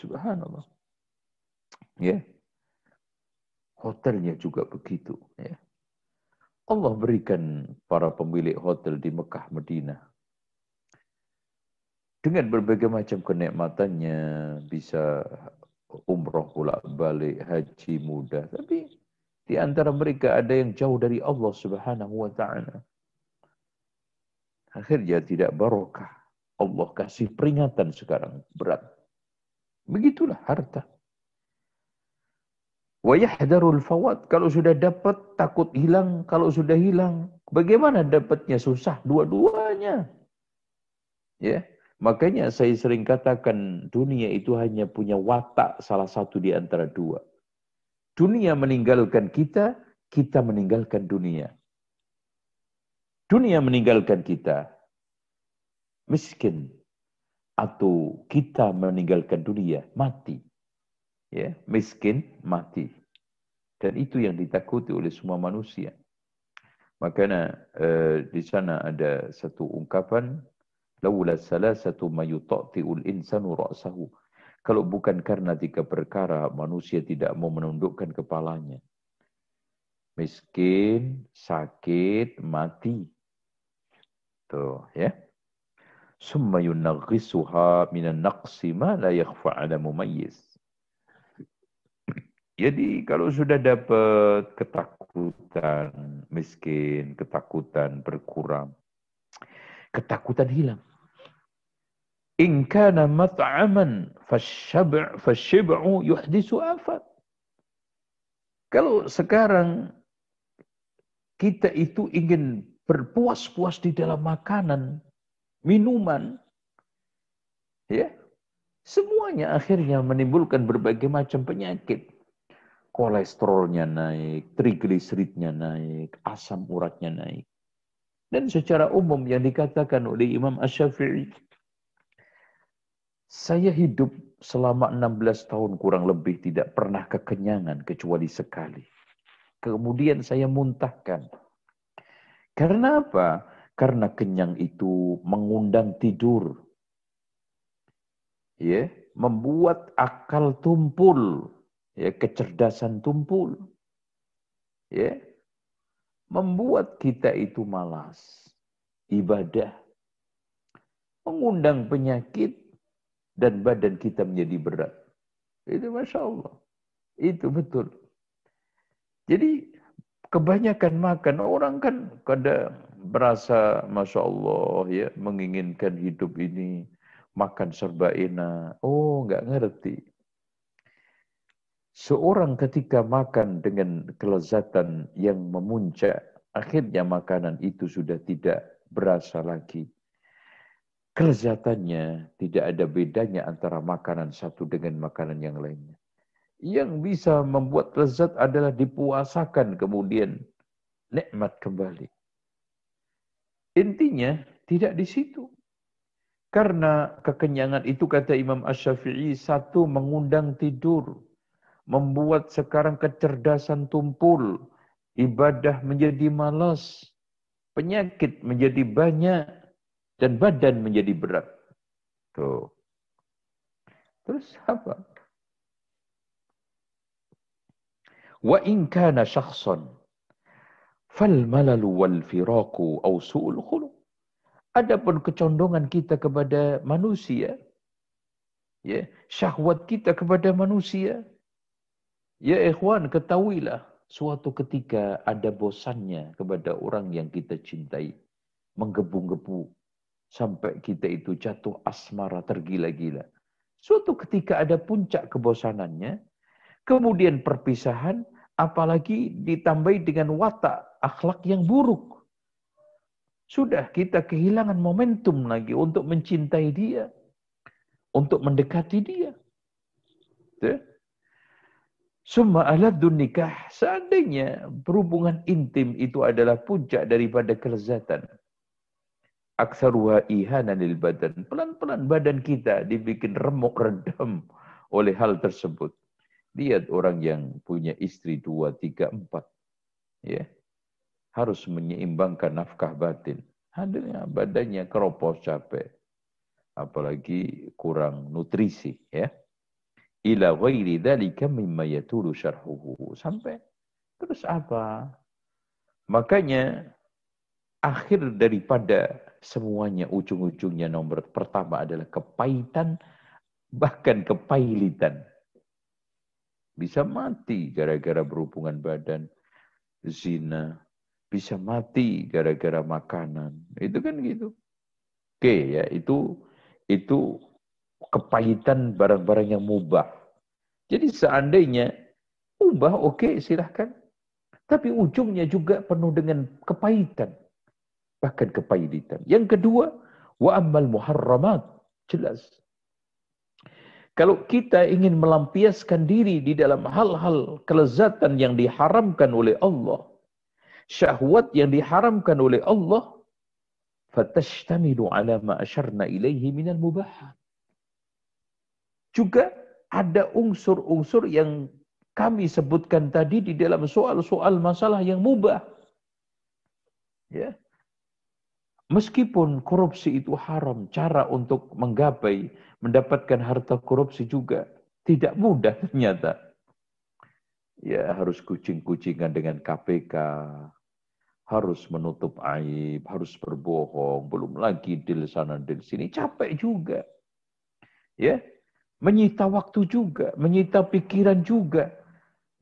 Subhanallah. Ya. Hotelnya juga begitu. Ya. Allah berikan para pemilik hotel di Mekah, Medina. Dengan berbagai macam kenikmatannya, bisa umroh pula balik, haji mudah. Tapi di antara mereka ada yang jauh dari Allah subhanahu wa ta'ala. Akhirnya tidak barokah. Allah kasih peringatan sekarang berat. Begitulah harta. Wa yahdarul fawat. Kalau sudah dapat takut hilang. Kalau sudah hilang. Bagaimana dapatnya susah dua-duanya. Ya. Makanya saya sering katakan dunia itu hanya punya watak salah satu di antara dua. Dunia meninggalkan kita, kita meninggalkan dunia dunia meninggalkan kita, miskin, atau kita meninggalkan dunia, mati. Ya, miskin, mati. Dan itu yang ditakuti oleh semua manusia. Makanya eh, di sana ada satu ungkapan, laula salasatu mayutati'ul insanu ra'sahu. Kalau bukan karena tiga perkara, manusia tidak mau menundukkan kepalanya. Miskin, sakit, mati. Tuh, ya. Summa yunaghisuha minan naqsi ma la yakhfa ala mumayyiz. Jadi kalau sudah dapat ketakutan miskin, ketakutan berkurang, ketakutan hilang. In kana mat'aman fasyab' fasyib'u yuhdisu afat. Kalau sekarang kita itu ingin berpuas-puas di dalam makanan, minuman, ya, semuanya akhirnya menimbulkan berbagai macam penyakit. Kolesterolnya naik, trigliseridnya naik, asam uratnya naik. Dan secara umum yang dikatakan oleh Imam Ash-Syafi'i, saya hidup selama 16 tahun kurang lebih tidak pernah kekenyangan kecuali sekali. Kemudian saya muntahkan karena apa? Karena kenyang itu mengundang tidur. Ya, membuat akal tumpul, ya kecerdasan tumpul. Ya. Membuat kita itu malas ibadah. Mengundang penyakit dan badan kita menjadi berat. Itu Masya Allah. Itu betul. Jadi kebanyakan makan orang kan kadang berasa Masya Allah ya menginginkan hidup ini makan serba enak. Oh nggak ngerti. Seorang ketika makan dengan kelezatan yang memuncak, akhirnya makanan itu sudah tidak berasa lagi. Kelezatannya tidak ada bedanya antara makanan satu dengan makanan yang lainnya. Yang bisa membuat lezat adalah dipuasakan kemudian nikmat kembali. Intinya tidak di situ. Karena kekenyangan itu kata Imam Ash-Syafi'i satu mengundang tidur, membuat sekarang kecerdasan tumpul, ibadah menjadi malas, penyakit menjadi banyak, dan badan menjadi berat. Tuh. Terus apa? Wa in kana syakhsan fal malalu wal firaku au su'ul khuluq. Adapun kecondongan kita kepada manusia, ya, syahwat kita kepada manusia, ya ikhwan ketahuilah suatu ketika ada bosannya kepada orang yang kita cintai, menggebu-gebu, sampai kita itu jatuh asmara tergila-gila. Suatu ketika ada puncak kebosanannya, kemudian perpisahan, apalagi ditambahi dengan watak akhlak yang buruk. Sudah kita kehilangan momentum lagi untuk mencintai dia, untuk mendekati dia. Summa aladun nikah, seandainya berhubungan intim itu adalah puncak daripada kelezatan aksaruha ihanan badan. Pelan-pelan badan kita dibikin remuk redam oleh hal tersebut. Lihat orang yang punya istri dua, tiga, empat. Ya. Harus menyeimbangkan nafkah batin. Hadirnya badannya keropos capek. Apalagi kurang nutrisi. ya Ila ghairi dhalika mimma yatulu syarhuhu. Sampai terus apa? Makanya akhir daripada semuanya ujung-ujungnya nomor pertama adalah kepahitan, bahkan kepailitan. Bisa mati gara-gara berhubungan badan, zina, bisa mati gara-gara makanan. Itu kan gitu. Oke ya, itu itu kepahitan barang-barang yang mubah. Jadi seandainya mubah, oke okay, silahkan. Tapi ujungnya juga penuh dengan kepahitan bahkan kepailitan. Yang kedua, wa ammal muharramat. Jelas. Kalau kita ingin melampiaskan diri di dalam hal-hal kelezatan yang diharamkan oleh Allah, syahwat yang diharamkan oleh Allah, fatashtamilu ala ma asyarna ilaihi minal mubahat. Juga ada unsur-unsur yang kami sebutkan tadi di dalam soal-soal masalah yang mubah. Ya. Meskipun korupsi itu haram, cara untuk menggapai, mendapatkan harta korupsi juga tidak mudah ternyata. Ya harus kucing-kucingan dengan KPK, harus menutup aib, harus berbohong, belum lagi di sana di sini, capek juga. Ya, menyita waktu juga, menyita pikiran juga.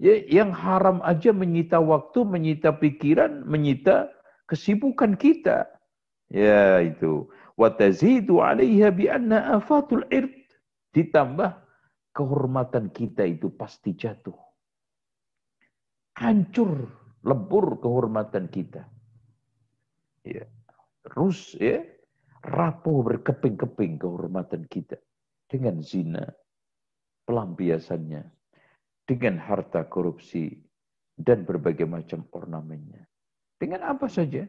Ya, yang haram aja menyita waktu, menyita pikiran, menyita kesibukan kita. Ya itu. Watazidu alaiha bi anna afatul ird. Ditambah kehormatan kita itu pasti jatuh. Hancur, lebur kehormatan kita. Ya. Terus ya, rapuh berkeping-keping kehormatan kita. Dengan zina, pelampiasannya, dengan harta korupsi, dan berbagai macam ornamennya. Dengan apa saja?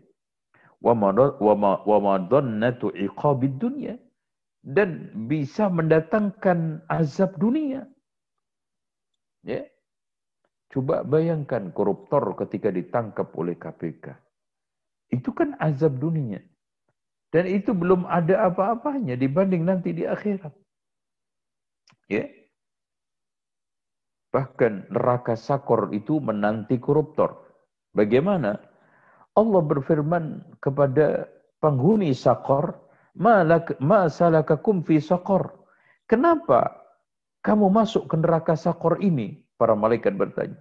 wa madannatu iqabid dunya dan bisa mendatangkan azab dunia. Ya. Coba bayangkan koruptor ketika ditangkap oleh KPK. Itu kan azab dunia. Dan itu belum ada apa-apanya dibanding nanti di akhirat. Ya. Bahkan neraka sakor itu menanti koruptor. Bagaimana? Allah berfirman kepada penghuni sakor, ma salakakum fi sakor. Kenapa kamu masuk ke neraka sakor ini? Para malaikat bertanya.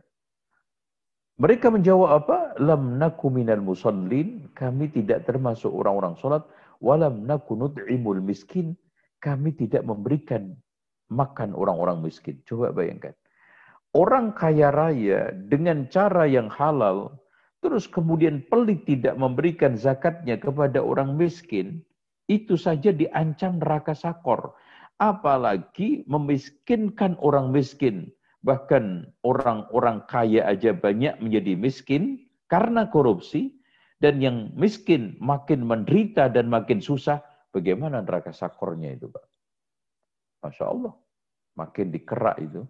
Mereka menjawab apa? Lam naku minal musallin. Kami tidak termasuk orang-orang sholat. Walam naku nud'imul miskin. Kami tidak memberikan makan orang-orang miskin. Coba bayangkan. Orang kaya raya dengan cara yang halal, terus kemudian pelit tidak memberikan zakatnya kepada orang miskin, itu saja diancam neraka sakor. Apalagi memiskinkan orang miskin. Bahkan orang-orang kaya aja banyak menjadi miskin karena korupsi. Dan yang miskin makin menderita dan makin susah. Bagaimana neraka sakornya itu Pak? Masya Allah. Makin dikerak itu.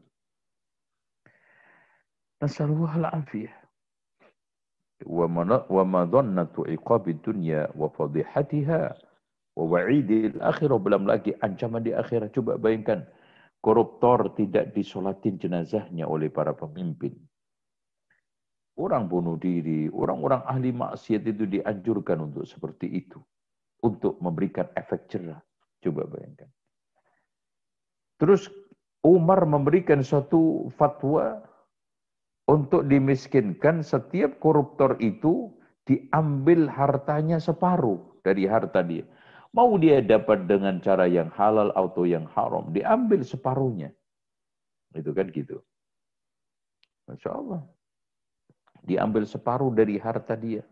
Wa madhannatu iqabid dunya wa fadihatiha wa wa'idil akhirah. Belum lagi ancaman di akhirat. Coba bayangkan. Koruptor tidak disolatin jenazahnya oleh para pemimpin. Orang bunuh diri, orang-orang ahli maksiat itu dianjurkan untuk seperti itu. Untuk memberikan efek cerah. Coba bayangkan. Terus Umar memberikan suatu fatwa untuk dimiskinkan setiap koruptor itu diambil hartanya separuh dari harta dia. Mau dia dapat dengan cara yang halal atau yang haram, diambil separuhnya. Itu kan gitu. Masya Allah. Diambil separuh dari harta dia.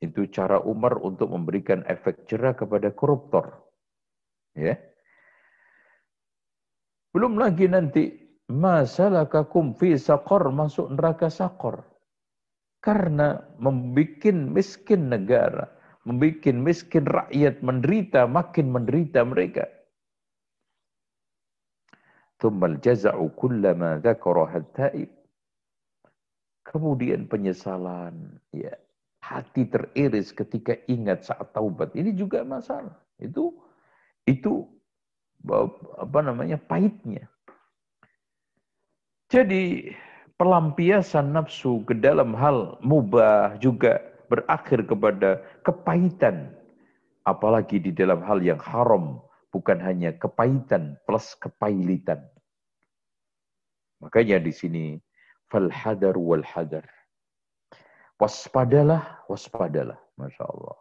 Itu cara Umar untuk memberikan efek cerah kepada koruptor. Ya. Belum lagi nanti masalakakum fi saqar masuk neraka saqar. Karena membuat miskin negara, membuat miskin rakyat menderita, makin menderita mereka. Thummal jaza'u kullama dzakara taib. Kemudian penyesalan, ya. Hati teriris ketika ingat saat taubat. Ini juga masalah. Itu itu apa namanya pahitnya. Jadi pelampiasan nafsu ke dalam hal mubah juga berakhir kepada kepahitan. Apalagi di dalam hal yang haram, bukan hanya kepahitan plus kepailitan. Makanya di sini fal hadar wal hadar. Waspadalah, waspadalah. Masya Allah.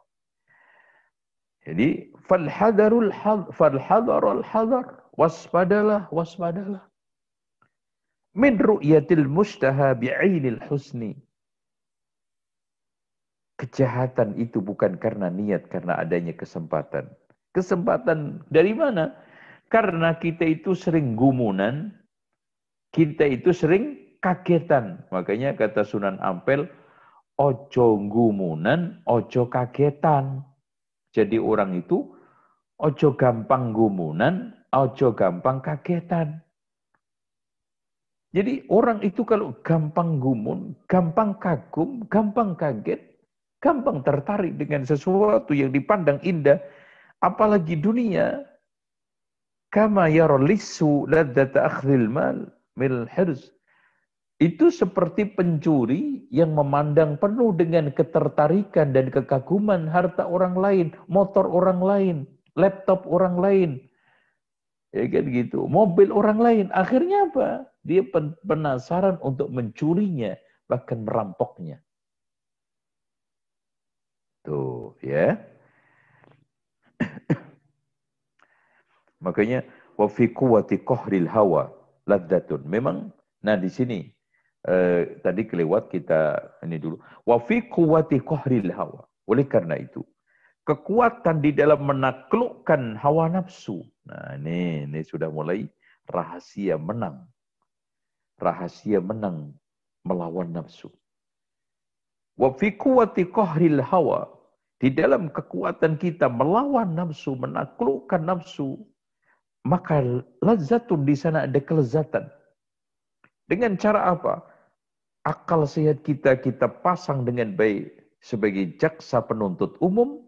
Jadi fal hadarul had, fal hadarul hadar waspadalah waspadalah. Min ru'yatil mustaha bi'ainil husni. Kejahatan itu bukan karena niat karena adanya kesempatan. Kesempatan dari mana? Karena kita itu sering gumunan kita itu sering kagetan. Makanya kata Sunan Ampel ojo gumunan ojo kagetan jadi orang itu ojo gampang gumunan, ojo gampang kagetan. Jadi orang itu kalau gampang gumun, gampang kagum, gampang kaget, gampang tertarik dengan sesuatu yang dipandang indah, apalagi dunia. Kama yarlisu ladzata akhdhil mal mil hirz. Itu seperti pencuri yang memandang penuh dengan ketertarikan dan kekaguman harta orang lain, motor orang lain, laptop orang lain. Ya kan gitu. Mobil orang lain. Akhirnya apa? Dia penasaran untuk mencurinya, bahkan merampoknya. Tuh, ya. Makanya wa fi quwwati hawa laddatun. Memang nah di sini eh, tadi kelewat kita ini dulu. Wa fi quwwati qahril hawa. Oleh karena itu, kekuatan di dalam menaklukkan hawa nafsu. Nah, ini ini sudah mulai rahasia menang. Rahasia menang melawan nafsu. Wa fi quwwati qahril hawa. Di dalam kekuatan kita melawan nafsu, menaklukkan nafsu, maka lezatun di sana ada kelezatan. Dengan cara apa? Akal sehat kita kita pasang dengan baik sebagai jaksa penuntut umum,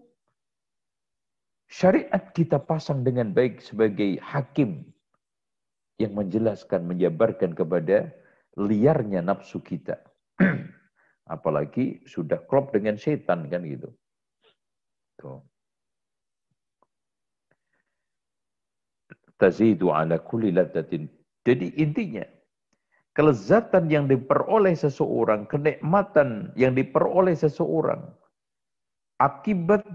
syariat kita pasang dengan baik sebagai hakim yang menjelaskan, menjabarkan kepada liarnya nafsu kita. Apalagi sudah klop dengan setan kan gitu. Tuh. Tazidu ala kulli. Jadi intinya kelezatan yang diperoleh seseorang, kenikmatan yang diperoleh seseorang akibat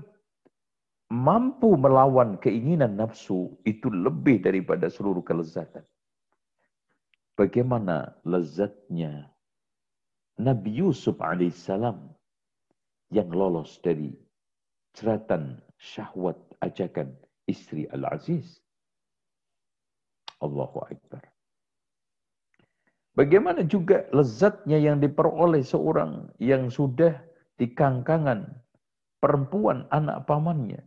mampu melawan keinginan nafsu itu lebih daripada seluruh kelezatan. Bagaimana lezatnya Nabi Yusuf alaihissalam yang lolos dari ceratan syahwat ajakan istri Al-Aziz. Allahu Akbar. Bagaimana juga lezatnya yang diperoleh seorang yang sudah di kangkangan perempuan anak pamannya.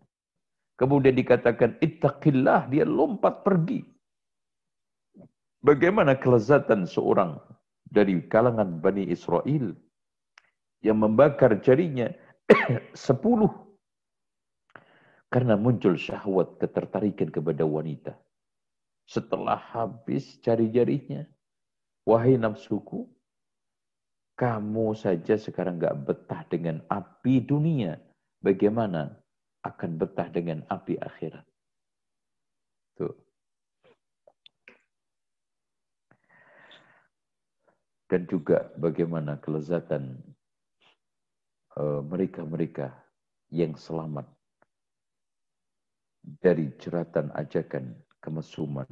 Kemudian dikatakan ittaqillah, dia lompat pergi. Bagaimana kelezatan seorang dari kalangan Bani Israel yang membakar jarinya sepuluh karena muncul syahwat ketertarikan kepada wanita. Setelah habis jari-jarinya, wahai nafsuku, kamu saja sekarang gak betah dengan api dunia. Bagaimana akan betah dengan api akhirat. Tuh. Dan juga bagaimana kelezatan eh, mereka-mereka yang selamat dari jeratan ajakan kemesuman.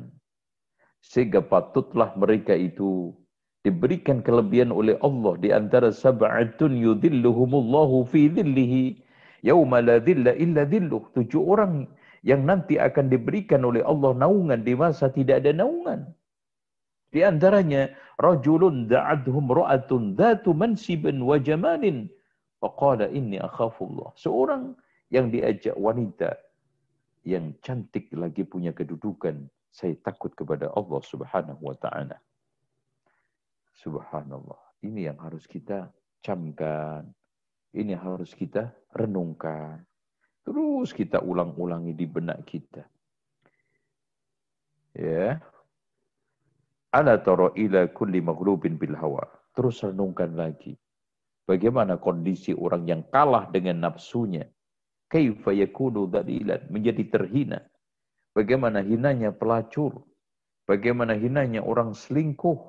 Sehingga patutlah mereka itu diberikan kelebihan oleh Allah di antara sab'atun yudhilluhumullahu fi dhillihi Yauma la dhilla illa dhilluh. Tujuh orang yang nanti akan diberikan oleh Allah naungan di masa tidak ada naungan. Di antaranya, rajulun da'adhum ra'atun dhatu mansibin wa jamalin. Faqala inni akhafullah. Seorang yang diajak wanita yang cantik lagi punya kedudukan. Saya takut kepada Allah subhanahu wa ta'ala. Subhanallah. Ini yang harus kita camkan. Ini harus kita renungkan. Terus kita ulang-ulangi di benak kita. Ya. Ala tara ila kulli maghlubin bil hawa. Terus renungkan lagi. Bagaimana kondisi orang yang kalah dengan nafsunya. Kaifa yakunu dhalilan. Menjadi terhina. Bagaimana hinanya pelacur. Bagaimana hinanya orang selingkuh.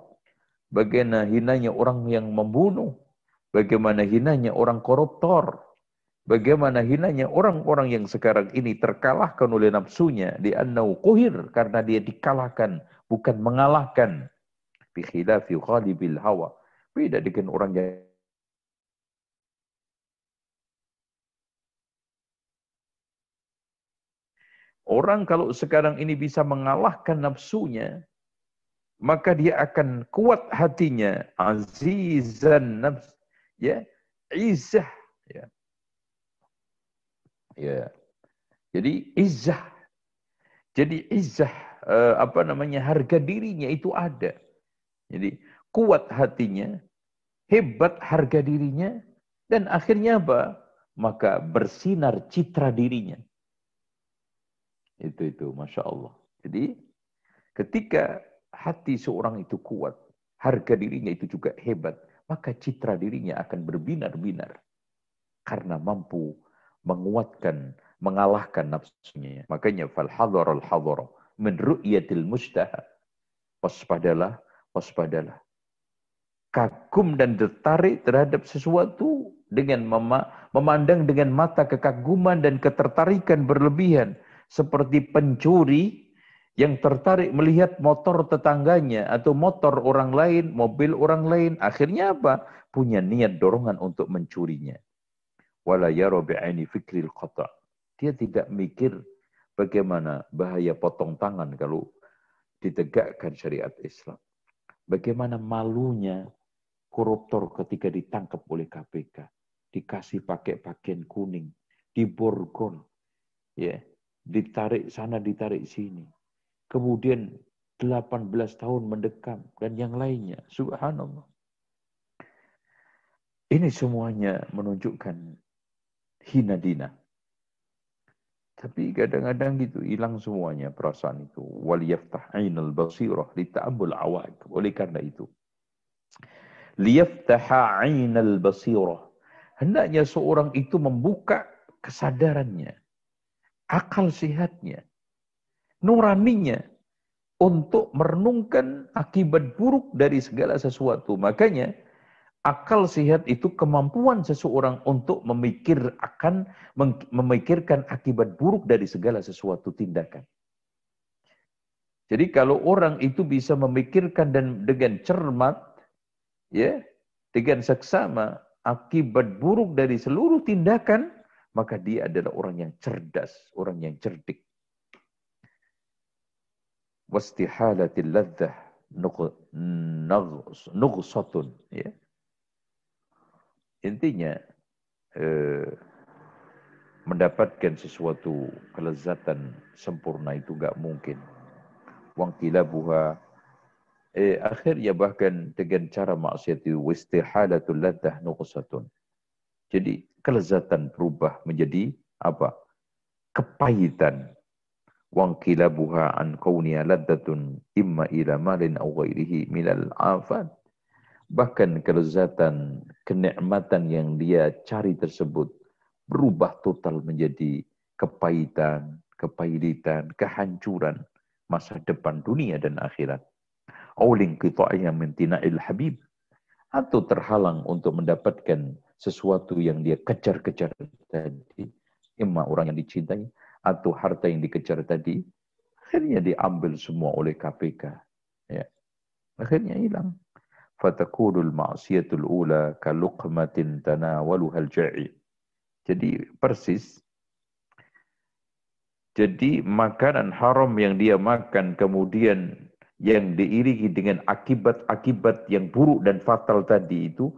Bagaimana hinanya orang yang membunuh Bagaimana hinanya orang koruptor. Bagaimana hinanya orang-orang yang sekarang ini terkalahkan oleh nafsunya. Di annau kuhir. Karena dia dikalahkan. Bukan mengalahkan. Bi khilafi ghalibil hawa. Beda dengan orang yang Orang kalau sekarang ini bisa mengalahkan nafsunya, maka dia akan kuat hatinya. Azizan nafs ya izzah ya. Ya. Jadi izzah jadi izzah eh, apa namanya harga dirinya itu ada. Jadi kuat hatinya hebat harga dirinya dan akhirnya apa? Maka bersinar citra dirinya itu itu masya Allah jadi ketika hati seorang itu kuat harga dirinya itu juga hebat maka citra dirinya akan berbinar-binar karena mampu menguatkan, mengalahkan nafsunya. Makanya fal hadar al hadar min ru'yatil mustaha. Waspadalah, waspadalah. Kagum dan tertarik terhadap sesuatu dengan memandang dengan mata kekaguman dan ketertarikan berlebihan seperti pencuri yang tertarik melihat motor tetangganya atau motor orang lain, mobil orang lain, akhirnya apa? Punya niat dorongan untuk mencurinya. Wala yara bi'aini fikril qata. Dia tidak mikir bagaimana bahaya potong tangan kalau ditegakkan syariat Islam. Bagaimana malunya koruptor ketika ditangkap oleh KPK. Dikasih pakai pakaian kuning, diborgol, ya, ditarik sana, ditarik sini kemudian 18 tahun mendekam dan yang lainnya. Subhanallah. Ini semuanya menunjukkan hina dina. Tapi kadang-kadang gitu hilang semuanya perasaan itu. Wal yaftah ainal basirah li ta'ammul awaid. Oleh karena itu. Liyaftaha ainal basirah. Hendaknya seorang itu membuka kesadarannya. Akal sehatnya. Nuraninya. Untuk merenungkan akibat buruk dari segala sesuatu. Makanya akal sehat itu kemampuan seseorang untuk memikir akan memikirkan akibat buruk dari segala sesuatu tindakan. Jadi kalau orang itu bisa memikirkan dan dengan cermat, ya, dengan seksama akibat buruk dari seluruh tindakan, maka dia adalah orang yang cerdas, orang yang cerdik. Wastihalatil ladzah nughsatun, ya Intinya eh, mendapatkan sesuatu kelezatan sempurna itu gak mungkin. Wang buha eh, akhirnya bahkan dengan cara maksiat itu wistihalatul ladah nuqsatun. Jadi kelezatan berubah menjadi apa? Kepahitan. Wang buha an kauniya laddatun imma ila malin au ghairihi milal afat Bahkan kelezatan, kenikmatan yang dia cari tersebut berubah total menjadi kepahitan, kepahitan, kehancuran masa depan dunia dan akhirat. Awling yang mentina'il habib. Atau terhalang untuk mendapatkan sesuatu yang dia kejar-kejar tadi. Imma orang yang dicintai atau harta yang dikejar tadi. Akhirnya diambil semua oleh KPK. Ya. Akhirnya hilang fatakunul ma'siyatul ula kaluqmatin tanawaluhal ja'i. Jadi persis jadi makanan haram yang dia makan kemudian yang diiringi dengan akibat-akibat yang buruk dan fatal tadi itu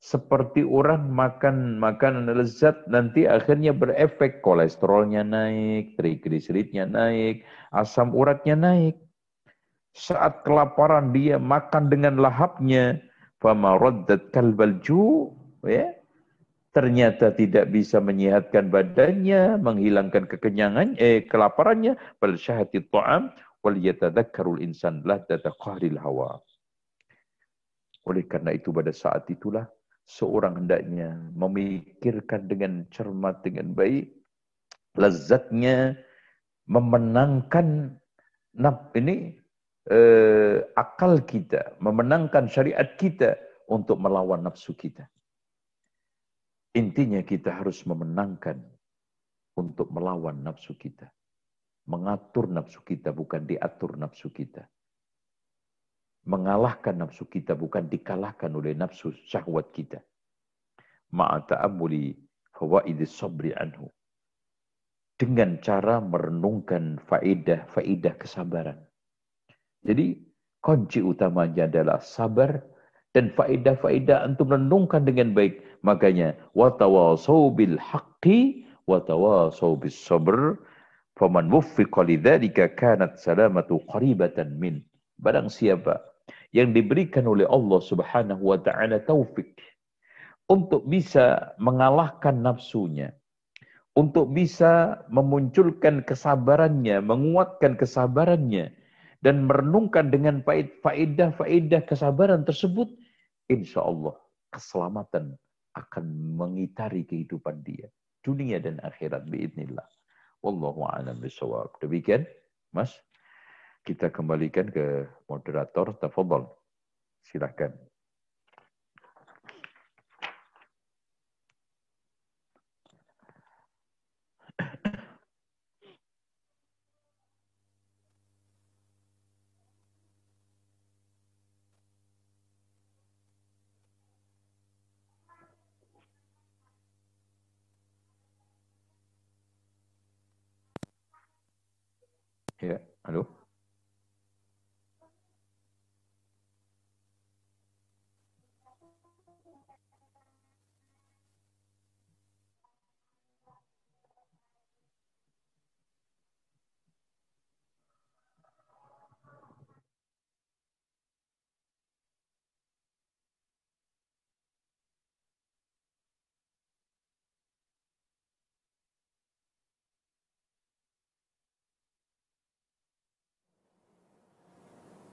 seperti orang makan makanan lezat nanti akhirnya berefek kolesterolnya naik, trigliseridnya naik, asam uratnya naik. Saat kelaparan dia makan dengan lahapnya. Fama raddat kalbal ju. Ya. Ternyata tidak bisa menyehatkan badannya, menghilangkan kekenyangan, eh kelaparannya. Bal syahati ta'am wal yatadakkarul insan qahril hawa. Oleh karena itu pada saat itulah seorang hendaknya memikirkan dengan cermat, dengan baik, lezatnya memenangkan naf ini eh, akal kita, memenangkan syariat kita untuk melawan nafsu kita. Intinya kita harus memenangkan untuk melawan nafsu kita. Mengatur nafsu kita bukan diatur nafsu kita. Mengalahkan nafsu kita bukan dikalahkan oleh nafsu syahwat kita. Ma'ata'amuli fawaidis sabri anhu. Dengan cara merenungkan faedah-faedah kesabaran jadi kunci utamanya adalah sabar dan faedah-faedah antum renungkan dengan baik. Makanya watawasau bil haqqi watawasau bis sabr. Faman wuffiqa lidzalika kanat salamatu qaribatan min. Barang siapa yang diberikan oleh Allah Subhanahu wa taala taufik untuk bisa mengalahkan nafsunya, untuk bisa memunculkan kesabarannya, menguatkan kesabarannya, dan merenungkan dengan faedah-faedah kesabaran tersebut, insya Allah keselamatan akan mengitari kehidupan dia. Dunia dan akhirat biidnillah. Wallahu a'lam bisawab. Demikian, Mas. Kita kembalikan ke moderator. Tafadhol. Silakan.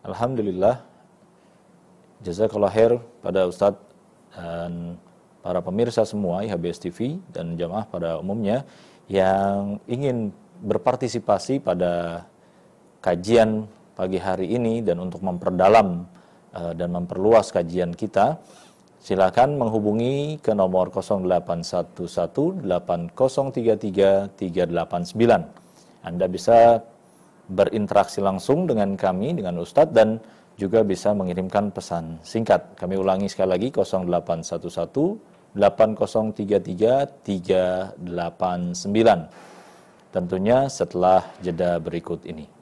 Alhamdulillah, jazakallah khair pada Ustadz dan para pemirsa semua IHBS TV dan jamaah pada umumnya yang ingin berpartisipasi pada kajian pagi hari ini dan untuk memperdalam uh, dan memperluas kajian kita, silakan menghubungi ke nomor 081180333389. Anda bisa berinteraksi langsung dengan kami, dengan Ustadz, dan juga bisa mengirimkan pesan singkat. Kami ulangi sekali lagi 0811 8033 389. Tentunya setelah jeda berikut ini.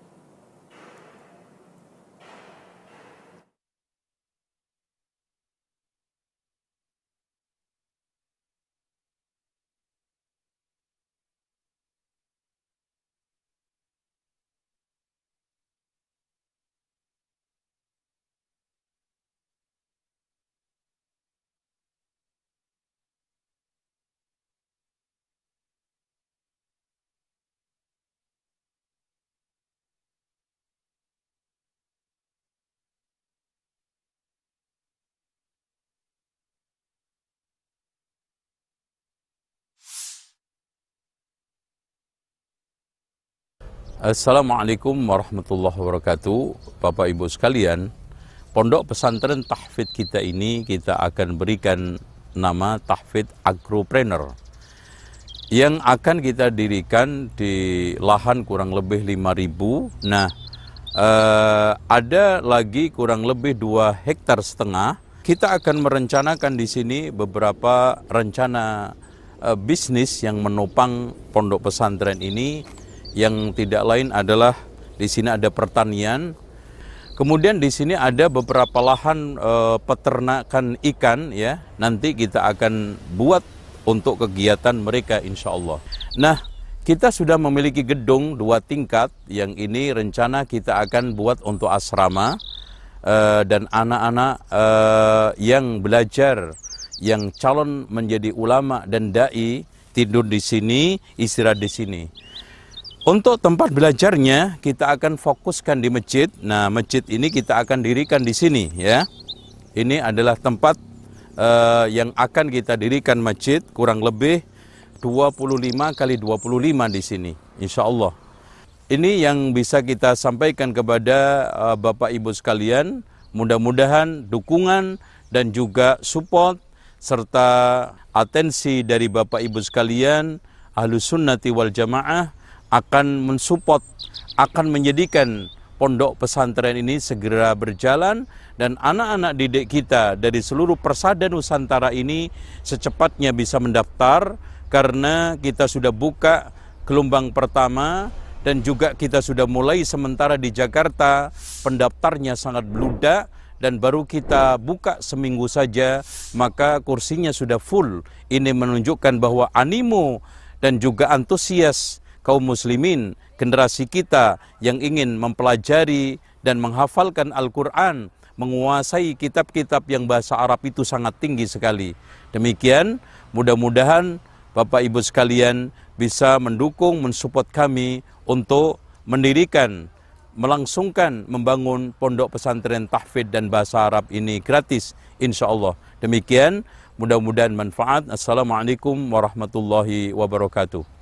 Assalamualaikum warahmatullahi wabarakatuh. Bapak Ibu sekalian Pondok pesantren tahfid kita ini kita akan berikan nama tahfid agropreneur. Yang akan kita dirikan di lahan kurang lebih 5000 Nah eh, ada lagi kurang lebih 2 hektar setengah. Kita akan merencanakan di sini beberapa rencana eh, bisnis yang menopang pondok pesantren ini yang tidak lain adalah di sini ada pertanian. Kemudian di sini ada beberapa lahan e, peternakan ikan ya. Nanti kita akan buat untuk kegiatan mereka insya Allah. Nah, kita sudah memiliki gedung dua tingkat yang ini rencana kita akan buat untuk asrama e, dan anak-anak e, yang belajar yang calon menjadi ulama dan dai tidur di sini, istirahat di sini. Untuk tempat belajarnya kita akan fokuskan di masjid. Nah, masjid ini kita akan dirikan di sini ya. Ini adalah tempat uh, yang akan kita dirikan masjid kurang lebih 25 kali 25 di sini insya Allah. Ini yang bisa kita sampaikan kepada uh, Bapak Ibu sekalian. Mudah-mudahan dukungan dan juga support serta atensi dari Bapak Ibu sekalian Ahlus Sunnati wal Jamaah akan mensupport, akan menjadikan pondok pesantren ini segera berjalan dan anak-anak didik kita dari seluruh persada Nusantara ini secepatnya bisa mendaftar karena kita sudah buka gelombang pertama dan juga kita sudah mulai sementara di Jakarta. Pendaftarnya sangat beludak dan baru kita buka seminggu saja maka kursinya sudah full. Ini menunjukkan bahwa animo dan juga antusias kaum muslimin, generasi kita yang ingin mempelajari dan menghafalkan Al-Quran, menguasai kitab-kitab yang bahasa Arab itu sangat tinggi sekali. Demikian, mudah-mudahan Bapak Ibu sekalian bisa mendukung, mensupport kami untuk mendirikan, melangsungkan, membangun pondok pesantren tahfidz dan bahasa Arab ini gratis, insya Allah. Demikian, mudah-mudahan manfaat. Assalamualaikum warahmatullahi wabarakatuh.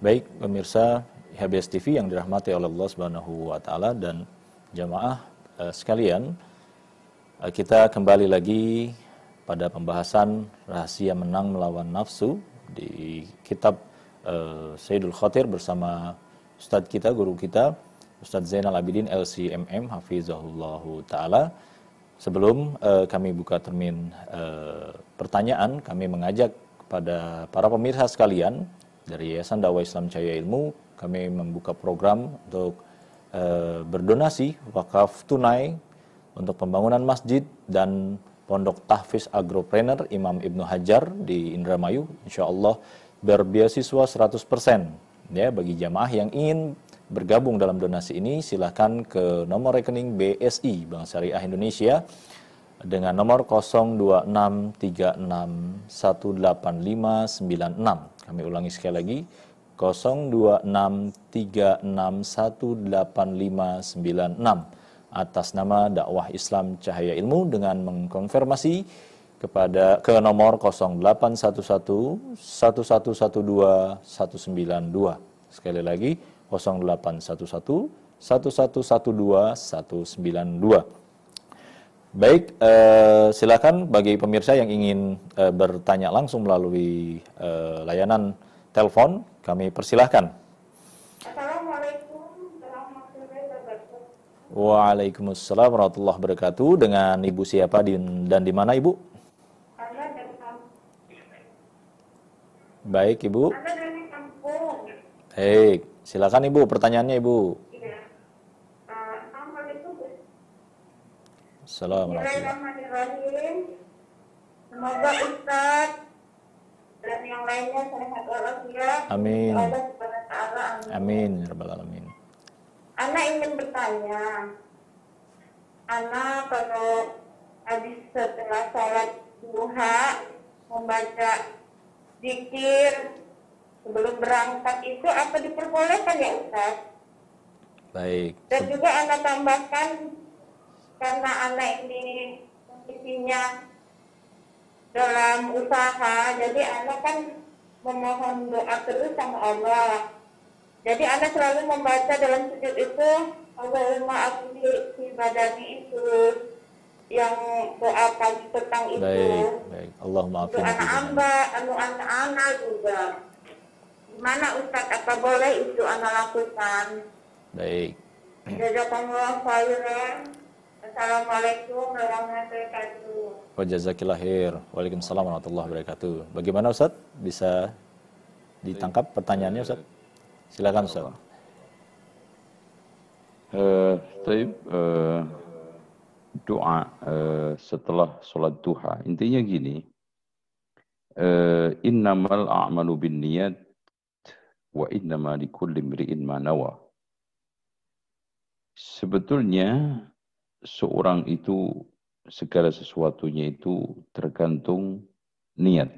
Baik pemirsa HBS TV yang dirahmati oleh Allah Subhanahu wa taala dan jamaah eh, sekalian, eh, kita kembali lagi pada pembahasan rahasia menang melawan nafsu di kitab eh, Sayyidul Khatir bersama Ustadz kita, guru kita, Ustadz Zainal Abidin LCMM Hafizahullah Ta'ala. Sebelum kami buka termin pertanyaan, kami mengajak kepada para pemirsa sekalian dari Yayasan Dakwah Islam Cahaya Ilmu, kami membuka program untuk e, berdonasi wakaf tunai untuk pembangunan masjid dan pondok tahfiz agropreneur Imam Ibnu Hajar di Indramayu. Insya Allah berbeasiswa 100% ya bagi jamaah yang ingin bergabung dalam donasi ini silahkan ke nomor rekening BSI Bank Syariah Indonesia dengan nomor 0263618596 kami ulangi sekali lagi 0263618596 atas nama dakwah Islam Cahaya Ilmu dengan mengkonfirmasi kepada ke nomor 0811 1112 192. Sekali lagi 0811 1112 192. Baik, eh, silakan bagi pemirsa yang ingin eh, bertanya langsung melalui eh, layanan telepon, kami persilahkan. Assalamualaikum warahmatullahi wabarakatuh. Waalaikumsalam warahmatullahi wabarakatuh. Dengan Ibu siapa dan di mana Ibu? Baik Ibu. Baik, silakan Ibu, pertanyaannya Ibu. Bismillahirrahmanirrahim. Semoga Ustaz dan yang lainnya sehat walafiat. Amin. Amin. Ya Rabbal Alamin. Anak ingin bertanya. Anak kalau habis setelah sholat duha membaca zikir sebelum berangkat itu apa diperbolehkan ya Ustaz? Baik. Dan juga anak tambahkan karena anak ini kondisinya dalam usaha, jadi anak kan memohon doa terus sama Allah. Jadi anak selalu membaca dalam sujud itu Allahumma aku fi badani itu yang doa pagi petang itu. Baik, baik. Allah maafin. anak amba, anu anak-anak juga. Gimana Ustaz, apa boleh itu anak lakukan? Baik. Jazakallah khairan. Assalamualaikum warahmatullahi wabarakatuh. Wajazakillah khair. Waalaikumsalam warahmatullahi wabarakatuh. Bagaimana Ustaz? Bisa ditangkap pertanyaannya Ustaz? Silakan Ustaz. Uh, taib, uh, doa uh, setelah sholat duha. Intinya gini, uh, innamal a'malu bin niyat wa innama likulli mri'in ma nawa. Sebetulnya seorang itu segala sesuatunya itu tergantung niat.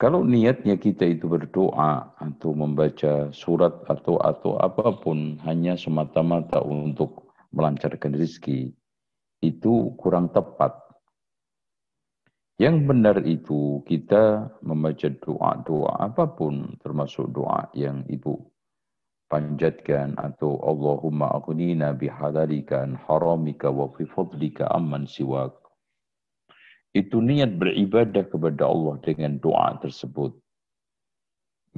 Kalau niatnya kita itu berdoa atau membaca surat atau atau apa pun hanya semata-mata untuk melancarkan rezeki, itu kurang tepat. Yang benar itu kita membaca doa-doa apa pun termasuk doa yang ibu panjatkan atau Allahumma aghnina bihalalika an haramika wa fi fadlika amman siwak. Itu niat beribadah kepada Allah dengan doa tersebut.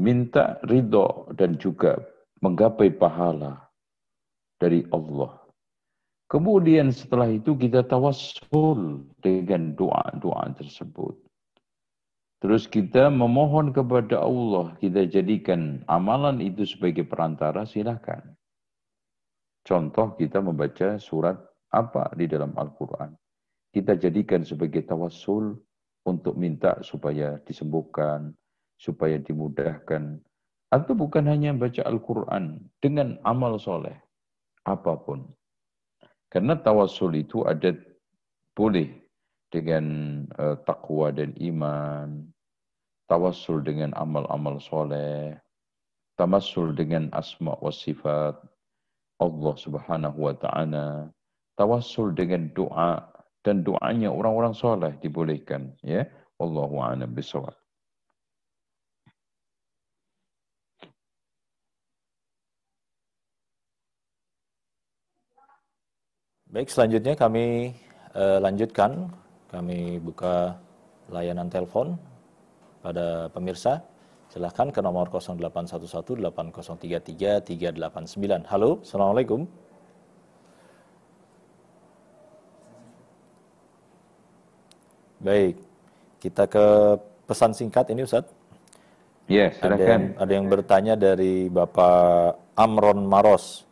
Minta ridho dan juga menggapai pahala dari Allah. Kemudian setelah itu kita tawassul dengan doa-doa tersebut. Terus kita memohon kepada Allah, kita jadikan amalan itu sebagai perantara, silakan. Contoh kita membaca surat apa di dalam Al-Quran. Kita jadikan sebagai tawassul untuk minta supaya disembuhkan, supaya dimudahkan. Atau bukan hanya baca Al-Quran dengan amal soleh, apa pun. Karena tawassul itu ada boleh dengan eh, uh, takwa dan iman, tawassul dengan amal-amal soleh, tamassul dengan asma wa sifat Allah subhanahu wa ta'ala, tawassul dengan doa dan doanya orang-orang soleh dibolehkan. Ya, Allahu a'lam bisawab. Baik, selanjutnya kami uh, lanjutkan kami buka layanan telepon pada pemirsa. Silahkan ke nomor 0811 8033 389. Halo, Assalamualaikum. Baik, kita ke pesan singkat ini Ustaz. Ya, silakan. Ada yang, ada yang bertanya dari Bapak Amron Maros.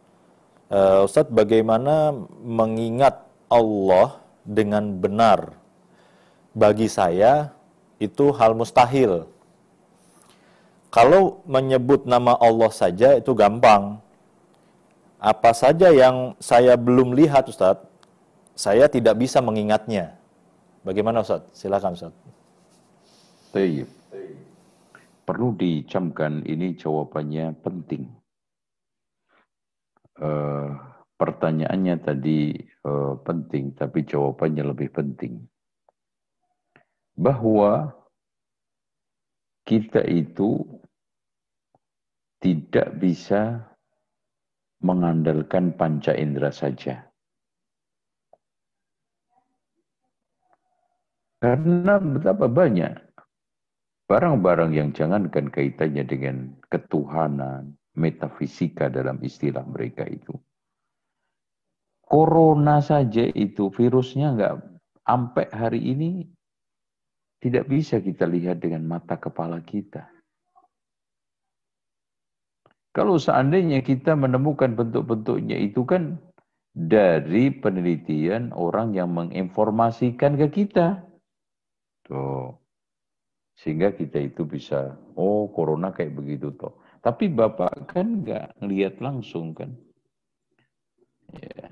Uh, Ustadz, bagaimana mengingat Allah dengan benar? Bagi saya itu hal mustahil. Kalau menyebut nama Allah saja itu gampang. Apa saja yang saya belum lihat Ustadz, saya tidak bisa mengingatnya. Bagaimana Ustadz? Silakan Ustadz. Baik. Perlu dicamkan ini jawabannya penting uh, pertanyaannya tadi uh, penting, tapi jawabannya lebih penting. Bahwa kita itu tidak bisa mengandalkan panca indera saja. Karena betapa banyak barang-barang yang jangankan kaitannya dengan ketuhanan, metafisika dalam istilah mereka itu. Corona saja itu virusnya nggak sampai hari ini tidak bisa kita lihat dengan mata kepala kita. Kalau seandainya kita menemukan bentuk-bentuknya itu kan dari penelitian orang yang menginformasikan ke kita. Tuh. Sehingga kita itu bisa, oh corona kayak begitu toh. Tapi Bapak kan nggak ngelihat langsung kan. Ya.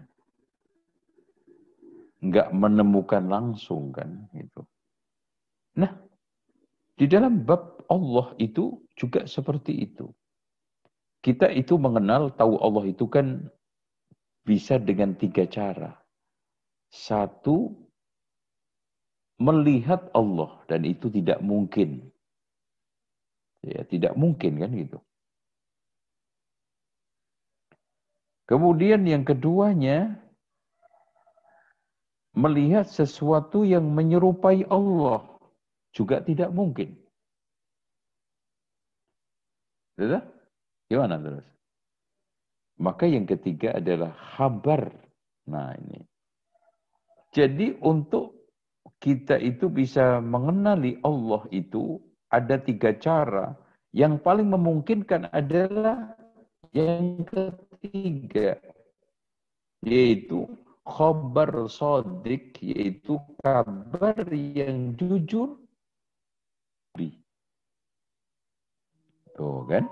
Nggak menemukan langsung kan. Gitu. Nah, di dalam bab Allah itu juga seperti itu. Kita itu mengenal, tahu Allah itu kan bisa dengan tiga cara. Satu, melihat Allah dan itu tidak mungkin. Ya, tidak mungkin kan gitu. Kemudian yang keduanya, melihat sesuatu yang menyerupai Allah juga tidak mungkin. Sudah? Gimana terus? Maka yang ketiga adalah kabar. Nah ini. Jadi untuk kita itu bisa mengenali Allah itu ada tiga cara. Yang paling memungkinkan adalah yang ketiga, yaitu khobar sodik, yaitu kabar yang jujur. Tuh kan?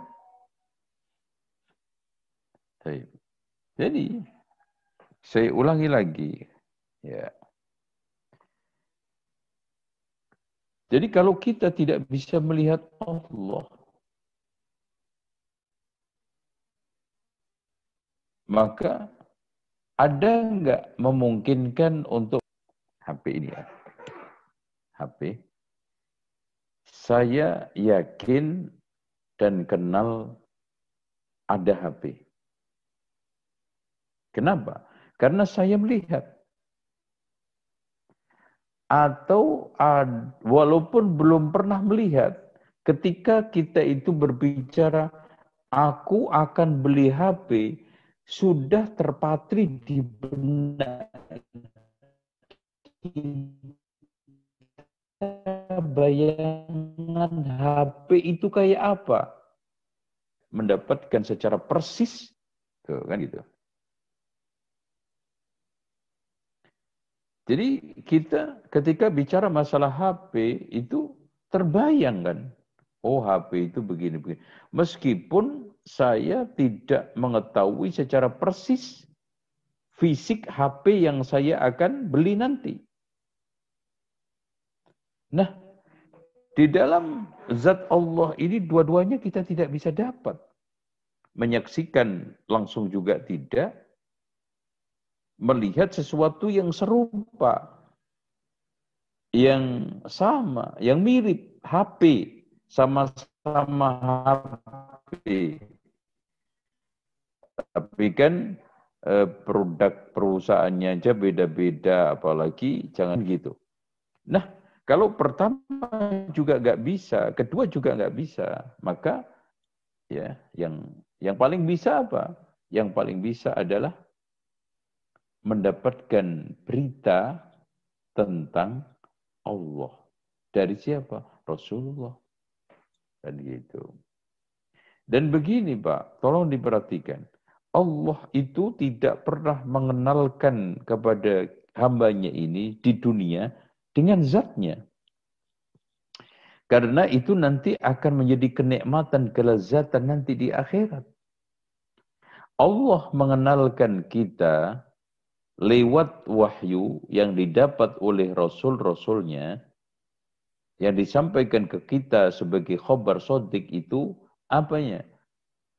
Jadi, saya ulangi lagi. Ya. Jadi kalau kita tidak bisa melihat Allah, maka ada nggak memungkinkan untuk HP ini ya? HP. Saya yakin dan kenal ada HP. Kenapa? Karena saya melihat. Atau walaupun belum pernah melihat, ketika kita itu berbicara, aku akan beli HP, sudah terpatri di benak bayangan HP itu kayak apa? Mendapatkan secara persis, tuh kan gitu. Jadi kita ketika bicara masalah HP itu terbayang kan, oh HP itu begini-begini. Meskipun saya tidak mengetahui secara persis fisik HP yang saya akan beli nanti. Nah, di dalam zat Allah ini dua-duanya kita tidak bisa dapat. Menyaksikan langsung juga tidak. Melihat sesuatu yang serupa. Yang sama, yang mirip. HP. Sama-sama HP. Tapi kan eh, produk perusahaannya aja beda-beda, apalagi jangan gitu. Nah, kalau pertama juga nggak bisa, kedua juga nggak bisa, maka ya yang yang paling bisa apa? Yang paling bisa adalah mendapatkan berita tentang Allah. Dari siapa? Rasulullah. Dan gitu. Dan begini Pak, tolong diperhatikan. Allah itu tidak pernah mengenalkan kepada hambanya ini di dunia dengan zatnya. Karena itu nanti akan menjadi kenikmatan, kelezatan nanti di akhirat. Allah mengenalkan kita lewat wahyu yang didapat oleh Rasul-Rasulnya, yang disampaikan ke kita sebagai khobar sodik itu, apanya?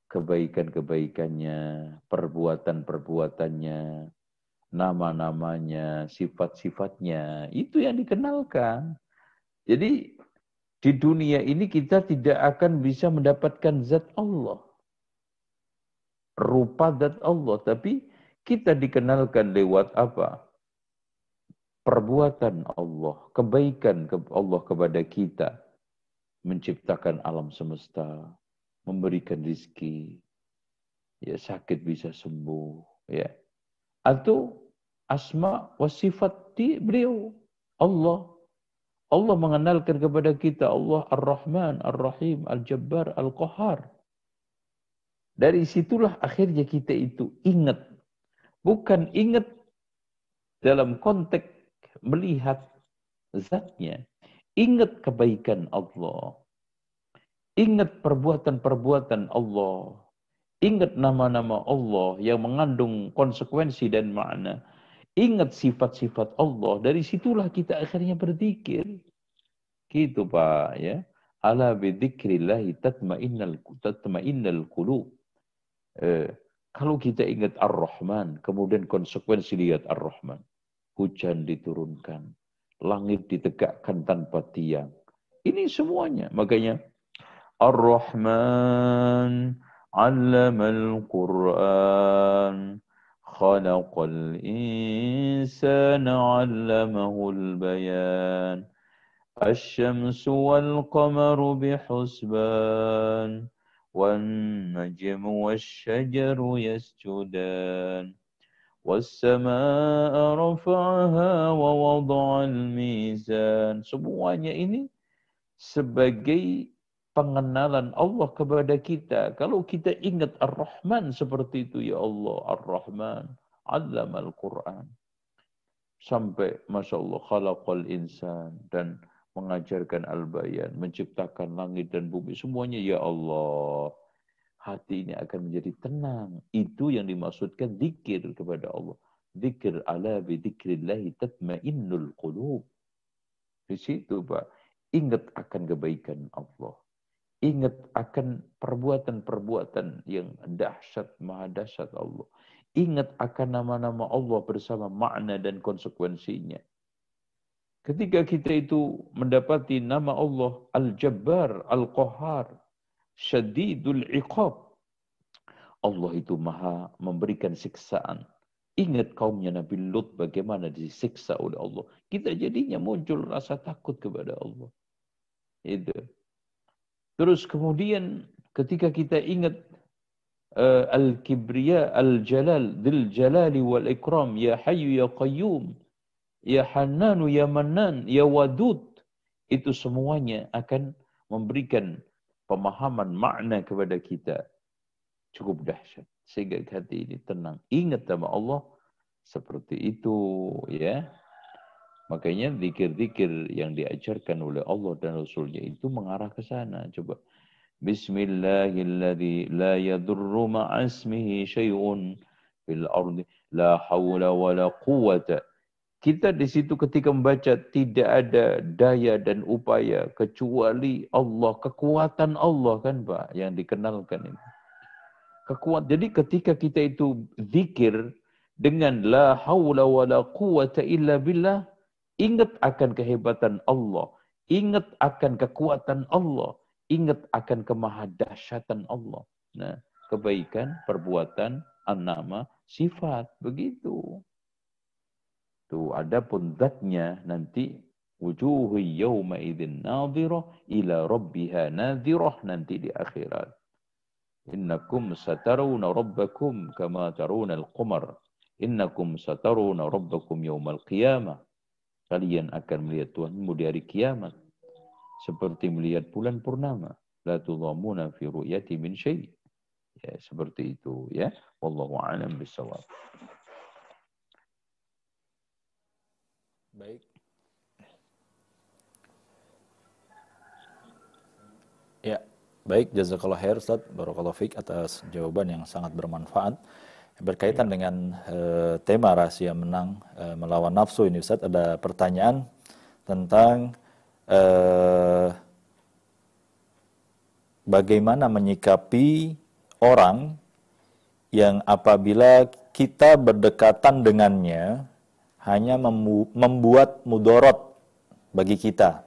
Kebaikan-kebaikannya, perbuatan-perbuatannya, nama-namanya, sifat-sifatnya, itu yang dikenalkan. Jadi di dunia ini kita tidak akan bisa mendapatkan zat Allah. Rupa zat Allah, tapi kita dikenalkan lewat apa? Perbuatan Allah, kebaikan Allah kepada kita, menciptakan alam semesta, memberikan rizki, ya sakit bisa sembuh, ya atau asma wa sifat di beliau. Allah. Allah mengenalkan kepada kita Allah Ar-Rahman, Ar-Rahim, Al-Jabbar, Al-Qahar. Dari situlah akhirnya kita itu ingat. Bukan ingat dalam konteks melihat zatnya. Ingat kebaikan Allah. Ingat perbuatan-perbuatan Allah. Ingat nama-nama Allah yang mengandung konsekuensi dan makna. Ingat sifat-sifat Allah. Dari situlah kita akhirnya berzikir. Gitu Pak ya. Ala bidzikrillahi tatma'innal tatma'innal qulub. Eh, kalau kita ingat Ar-Rahman, kemudian konsekuensi lihat Ar-Rahman. Hujan diturunkan, langit ditegakkan tanpa tiang. Ini semuanya. Makanya Ar-Rahman علم القرآن خلق الإنسان علمه البيان. الشمس والقمر بحسبان والنجم والشجر يسجدان. والسماء رفعها ووضع الميزان. Semuanya ini sebagai pengenalan Allah kepada kita. Kalau kita ingat Ar-Rahman seperti itu, ya Allah, Ar-Rahman, Alam Al-Quran. Sampai, Masya Allah, khalaqal insan, dan mengajarkan al-bayan, menciptakan langit dan bumi, semuanya, ya Allah. Hati ini akan menjadi tenang. Itu yang dimaksudkan zikir kepada Allah. Zikir ala bi zikrillahi tatmainnul qulub. Di situ, Pak. Ingat akan kebaikan Allah Ingat akan perbuatan-perbuatan yang dahsyat, maha dahsyat Allah. Ingat akan nama-nama Allah bersama makna dan konsekuensinya. Ketika kita itu mendapati nama Allah Al-Jabbar, Al-Qahar, Syadidul Iqab. Allah itu maha memberikan siksaan. Ingat kaumnya Nabi Lut bagaimana disiksa oleh Allah. Kita jadinya muncul rasa takut kepada Allah. Itu. Terus kemudian ketika kita ingat uh, Al-Kibriya, Al-Jalal, Dil Jalali wal Ikram, Ya Hayyu Ya Qayyum, Ya Hannanu Ya Mannan, Ya Wadud, itu semuanya akan memberikan pemahaman makna kepada kita. Cukup dahsyat. Sehingga hati ini tenang. Ingat sama Allah seperti itu ya. Makanya zikir-zikir yang diajarkan oleh Allah dan Rasulnya itu mengarah ke sana. Coba. Bismillahilladzi la yadurru ma'asmihi syai'un fil ardi la hawla wa la quwata. Kita di situ ketika membaca tidak ada daya dan upaya kecuali Allah, kekuatan Allah kan Pak yang dikenalkan ini. Kekuat. Jadi ketika kita itu zikir dengan la haula wa la quwata illa billah Ingat akan kehebatan Allah. Ingat akan kekuatan Allah. Ingat akan kemahadahsyatan Allah. Nah, kebaikan, perbuatan an-nama sifat. Begitu. Tuh, adapun zatnya nanti wujuhu yawma idzin nadhirah ila rabbiha nadhirah nanti di akhirat. Innakum satarawna rabbakum kama tarawna al-qamar. Innakum satarawna rabbakum yawmal qiyamah. Kalian akan melihat Tuhanmu di hari kiamat. Seperti melihat bulan purnama. La tudhamuna fi ru'yati min syai'. Ya, seperti itu ya. Wallahu a'lam bisawab. Baik. Ya, baik jazakallah khair Ustaz barakallahu fiik atas jawaban yang sangat bermanfaat. Berkaitan dengan uh, tema rahasia menang uh, melawan nafsu ini Ustaz ada pertanyaan tentang uh, bagaimana menyikapi orang yang apabila kita berdekatan dengannya hanya membuat mudorot bagi kita.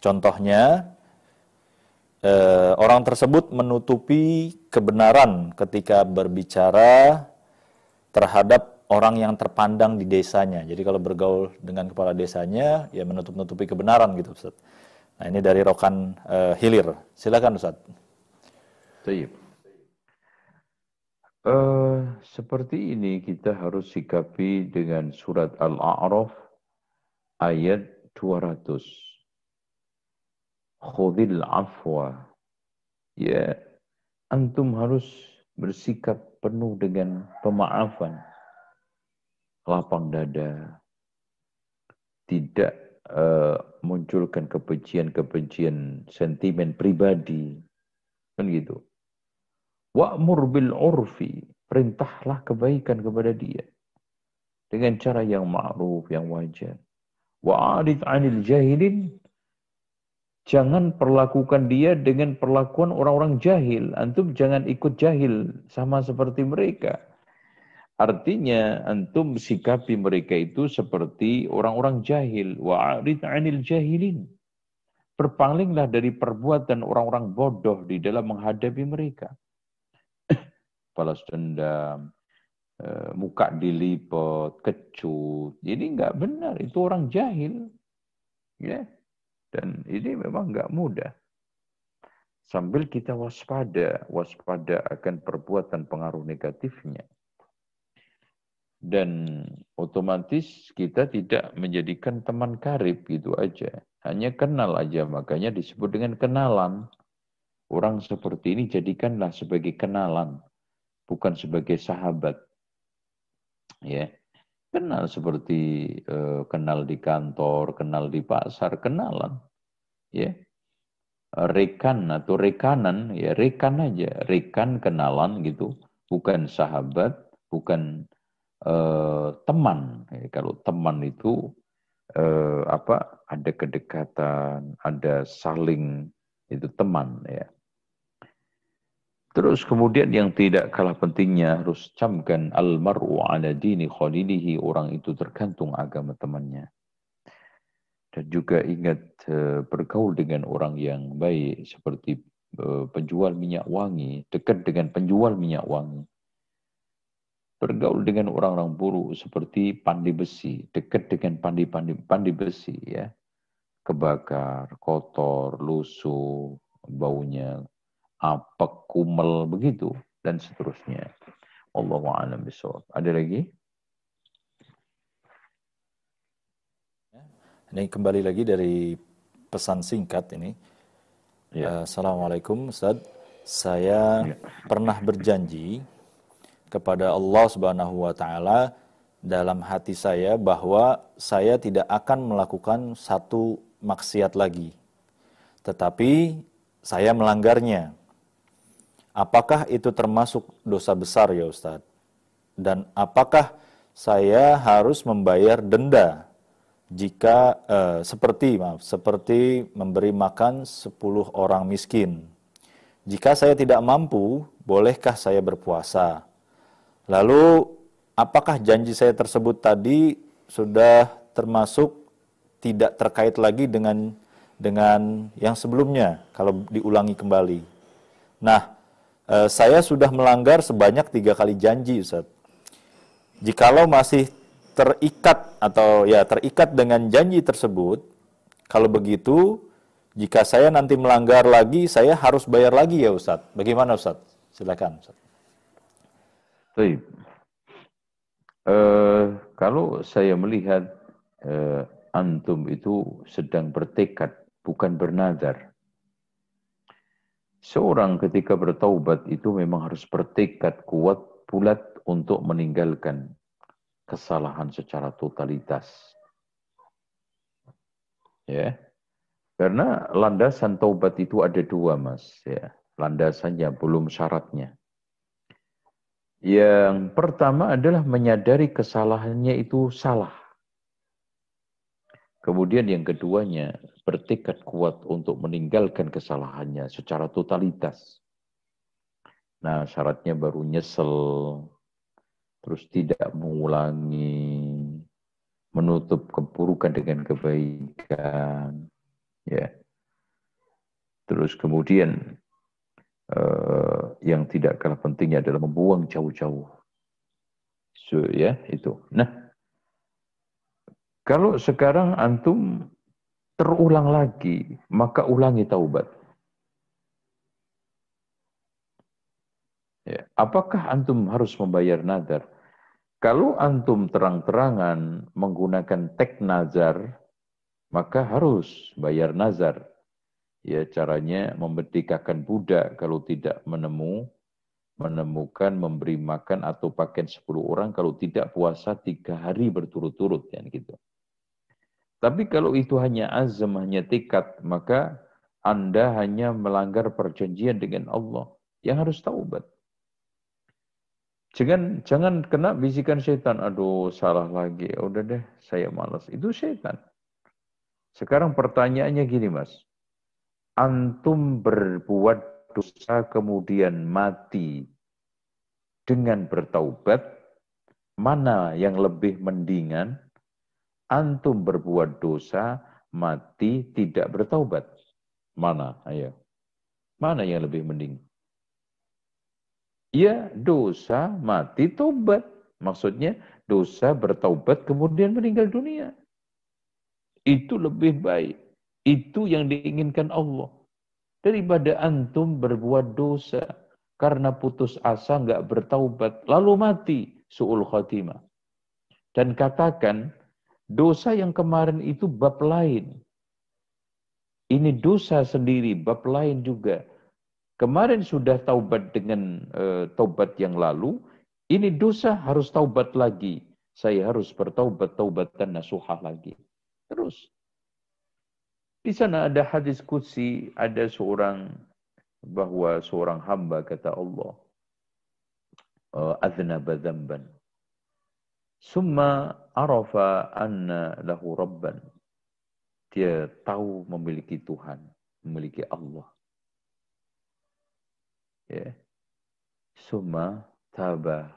Contohnya, eh, orang tersebut menutupi kebenaran ketika berbicara terhadap orang yang terpandang di desanya. Jadi kalau bergaul dengan kepala desanya, ya menutup-nutupi kebenaran gitu, Ustaz. Nah ini dari Rokan eh, Hilir. Silakan Ustaz. Tayyip. Uh, seperti ini kita harus sikapi dengan surat Al-A'raf ayat 200. Khudil afwa. Ya, antum harus bersikap penuh dengan pemaafan. Lapang dada. Tidak uh, munculkan kebencian-kebencian sentimen pribadi. Kan gitu. Wa'mur bil urfi. Perintahlah kebaikan kepada dia. Dengan cara yang ma'ruf, yang wajar. Wa'arid anil jahilin. Jangan perlakukan dia dengan perlakuan orang-orang jahil. Antum jangan ikut jahil sama seperti mereka. Artinya antum sikapi mereka itu seperti orang-orang jahil. Wa'arid anil jahilin. Berpalinglah dari perbuatan orang-orang bodoh di dalam menghadapi mereka balas dendam, eh, muka dilipet, kecut. Jadi nggak benar, itu orang jahil. Ya. Dan ini memang nggak mudah. Sambil kita waspada, waspada akan perbuatan pengaruh negatifnya. Dan otomatis kita tidak menjadikan teman karib gitu aja. Hanya kenal aja, makanya disebut dengan kenalan. Orang seperti ini jadikanlah sebagai kenalan bukan sebagai sahabat. Ya. Kenal seperti uh, kenal di kantor, kenal di pasar, kenalan. Ya. Rekan atau rekanan, ya rekan aja, rekan kenalan gitu, bukan sahabat, bukan uh, teman. Ya, kalau teman itu uh, apa? Ada kedekatan, ada saling itu teman ya. Terus kemudian yang tidak kalah pentingnya harus camkan almaru ala dini khalilihi orang itu tergantung agama temannya. Dan juga ingat uh, bergaul dengan orang yang baik seperti uh, penjual minyak wangi, dekat dengan penjual minyak wangi. Bergaul dengan orang-orang buruk seperti pandi besi, dekat dengan pandi-pandi pandi besi ya. Kebakar, kotor, lusuh, baunya apek, kumel, begitu, dan seterusnya. Allah a'lam bishawab. Ada lagi? Ini kembali lagi dari pesan singkat ini. Ya. Assalamualaikum Ustaz. Saya ya. pernah berjanji kepada Allah Subhanahu wa taala dalam hati saya bahwa saya tidak akan melakukan satu maksiat lagi. Tetapi saya melanggarnya. Apakah itu termasuk dosa besar ya Ustadz? Dan apakah saya harus membayar denda jika eh, seperti maaf seperti memberi makan 10 orang miskin? Jika saya tidak mampu, bolehkah saya berpuasa? Lalu apakah janji saya tersebut tadi sudah termasuk tidak terkait lagi dengan dengan yang sebelumnya kalau diulangi kembali? Nah, uh, saya sudah melanggar sebanyak tiga kali janji Ustaz. Jikalau masih terikat atau ya terikat dengan janji tersebut, kalau begitu jika saya nanti melanggar lagi, saya harus bayar lagi ya Ustaz. Bagaimana Ustaz? Silakan Ustaz. Baik. Uh, kalau saya melihat uh, antum itu sedang bertekad, bukan bernadar. Seorang ketika bertaubat itu memang harus bertekad kuat bulat untuk meninggalkan kesalahan secara totalitas. Ya. Karena landasan taubat itu ada dua, Mas, ya. Landasannya belum syaratnya. Yang pertama adalah menyadari kesalahannya itu salah. Kemudian yang keduanya, bertekad kuat untuk meninggalkan kesalahannya secara totalitas. Nah, syaratnya baru nyesel, terus tidak mengulangi, menutup keburukan dengan kebaikan, ya. Terus kemudian uh, yang tidak kalah pentingnya adalah membuang jauh-jauh. So, ya itu. Nah, kalau sekarang antum terulang lagi, maka ulangi taubat. Ya. Apakah antum harus membayar nadar? Kalau antum terang-terangan menggunakan tek nazar, maka harus bayar nazar. Ya, caranya memberdekakan budak kalau tidak menemu, menemukan, memberi makan atau pakaian 10 orang, kalau tidak puasa tiga hari berturut-turut. Ya, gitu. Tapi kalau itu hanya azam, hanya tekad, maka Anda hanya melanggar perjanjian dengan Allah yang harus taubat. Jangan jangan kena bisikan setan. Aduh, salah lagi. Udah deh, saya malas. Itu setan. Sekarang pertanyaannya gini, Mas. Antum berbuat dosa kemudian mati dengan bertaubat, mana yang lebih mendingan? Antum berbuat dosa, mati tidak bertaubat. Mana? Ayo. Mana yang lebih mending? Ya dosa mati tobat. Maksudnya dosa bertaubat kemudian meninggal dunia. Itu lebih baik. Itu yang diinginkan Allah. Daripada antum berbuat dosa. Karena putus asa nggak bertaubat. Lalu mati. Su'ul khatimah. Dan katakan, dosa yang kemarin itu bab lain. Ini dosa sendiri, bab lain juga. Kemarin sudah taubat dengan uh, taubat yang lalu, ini dosa harus taubat lagi. Saya harus bertaubat taubatan nasuhah lagi. Terus. Di sana ada hadis kutsi, ada seorang bahwa seorang hamba kata Allah, uh, aznaba dzamban. Summa arafa anna lahu rabban. Dia tahu memiliki Tuhan, memiliki Allah ya. Summa taba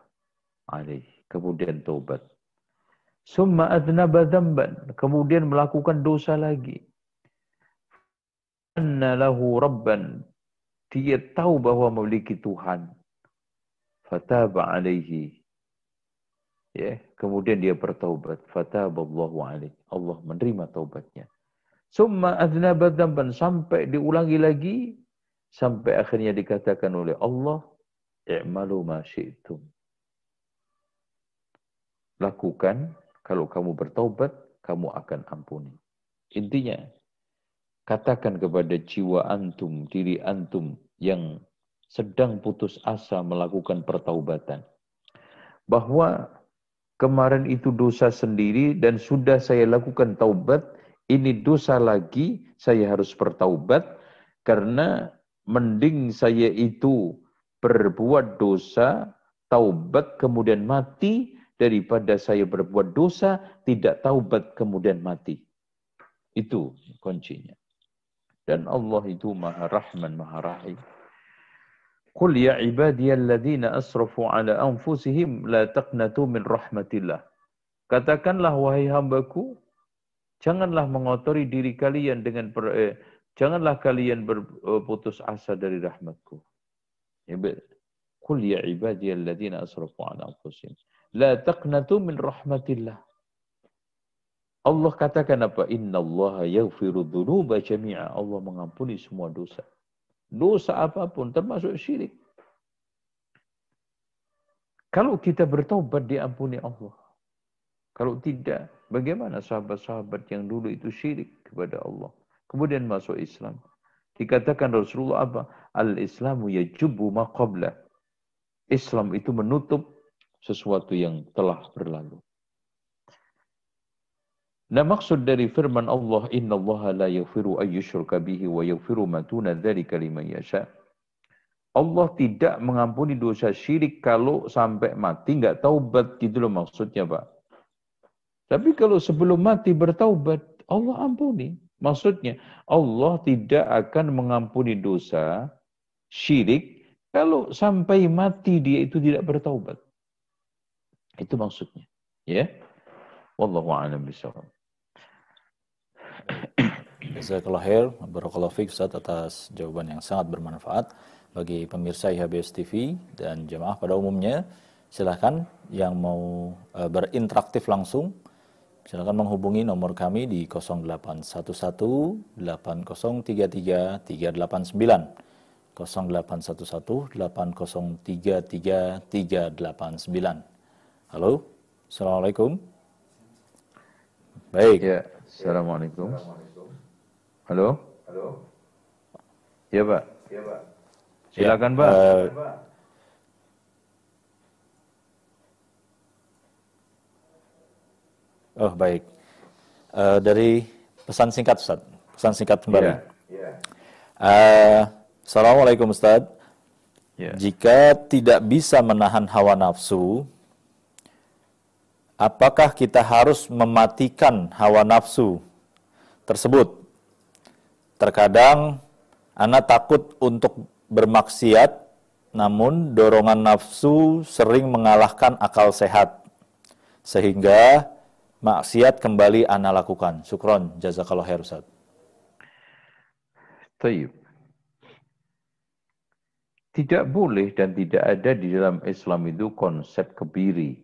alaih. Kemudian taubat. Summa adnaba dzamban. Kemudian melakukan dosa lagi. Anna lahu rabban. Dia tahu bahwa memiliki Tuhan. Fataba alaihi. Ya. Kemudian dia bertaubat. Fataballahu alaihi Allah menerima taubatnya. Summa adnaba dzamban. Sampai diulangi lagi Sampai akhirnya dikatakan oleh Allah, i'malu ma syi'tum. Lakukan, kalau kamu bertaubat, kamu akan ampuni. Intinya, katakan kepada jiwa antum, diri antum yang sedang putus asa melakukan pertaubatan. Bahwa kemarin itu dosa sendiri dan sudah saya lakukan taubat, ini dosa lagi, saya harus bertaubat karena mending saya itu berbuat dosa, taubat kemudian mati, daripada saya berbuat dosa, tidak taubat kemudian mati. Itu kuncinya. Dan Allah itu maha rahman, maha rahim. Qul ya ibadiyalladzina asrafu ala anfusihim la taqnatu min rahmatillah. Katakanlah wahai hambaku, janganlah mengotori diri kalian dengan per, eh, Janganlah kalian berputus asa dari rahmatku. Qul ya ibadiyalladzina asrafu ala anfusihim la taqnatu min rahmatillah. Allah katakan apa? Inna Allah yaghfiru dhunuba jami'a. Allah mengampuni semua dosa. Dosa apa pun termasuk syirik. Kalau kita bertaubat diampuni Allah. Kalau tidak, bagaimana sahabat-sahabat yang dulu itu syirik kepada Allah. Kemudian masuk Islam. Dikatakan Rasulullah apa? Al-Islamu yajubu maqabla. Islam itu menutup sesuatu yang telah berlalu. Nah maksud dari firman Allah, Inna Allah la yaghfiru ayyushraka bihi wa yaghfiru ma tuna dzalika liman yasha. Allah tidak mengampuni dosa syirik kalau sampai mati nggak taubat gitu loh maksudnya Pak. Tapi kalau sebelum mati bertaubat, Allah ampuni. Maksudnya, Allah tidak akan mengampuni dosa syirik kalau sampai mati dia itu tidak bertaubat. Itu maksudnya. Ya. Wallahu a'lam bishawab. Jazakallah khair, barakallahu fiik Ustaz atas jawaban yang sangat bermanfaat bagi pemirsa IHBS TV dan jemaah pada umumnya. Silahkan yang mau uh, berinteraksi langsung Silakan menghubungi nomor kami di 0811 8033 389 0811 8033 389. Halo, Assalamualaikum. Baik. Ya, Assalamualaikum. Halo. Halo. Ya, Pak. Ya, Pak. Silakan, Pak. Uh, Oh baik. Uh, dari pesan singkat Ustaz. Pesan singkat kembali. Yeah. Yeah. Uh, Assalamualaikum Ustaz. Yeah. Jika tidak bisa menahan hawa nafsu, apakah kita harus mematikan hawa nafsu tersebut? Terkadang anak takut untuk bermaksiat, namun dorongan nafsu sering mengalahkan akal sehat. Sehingga maksiat kembali ana lakukan. Syukron, jazakallah khair Ustaz. Taib. Tidak boleh dan tidak ada di dalam Islam itu konsep kebiri.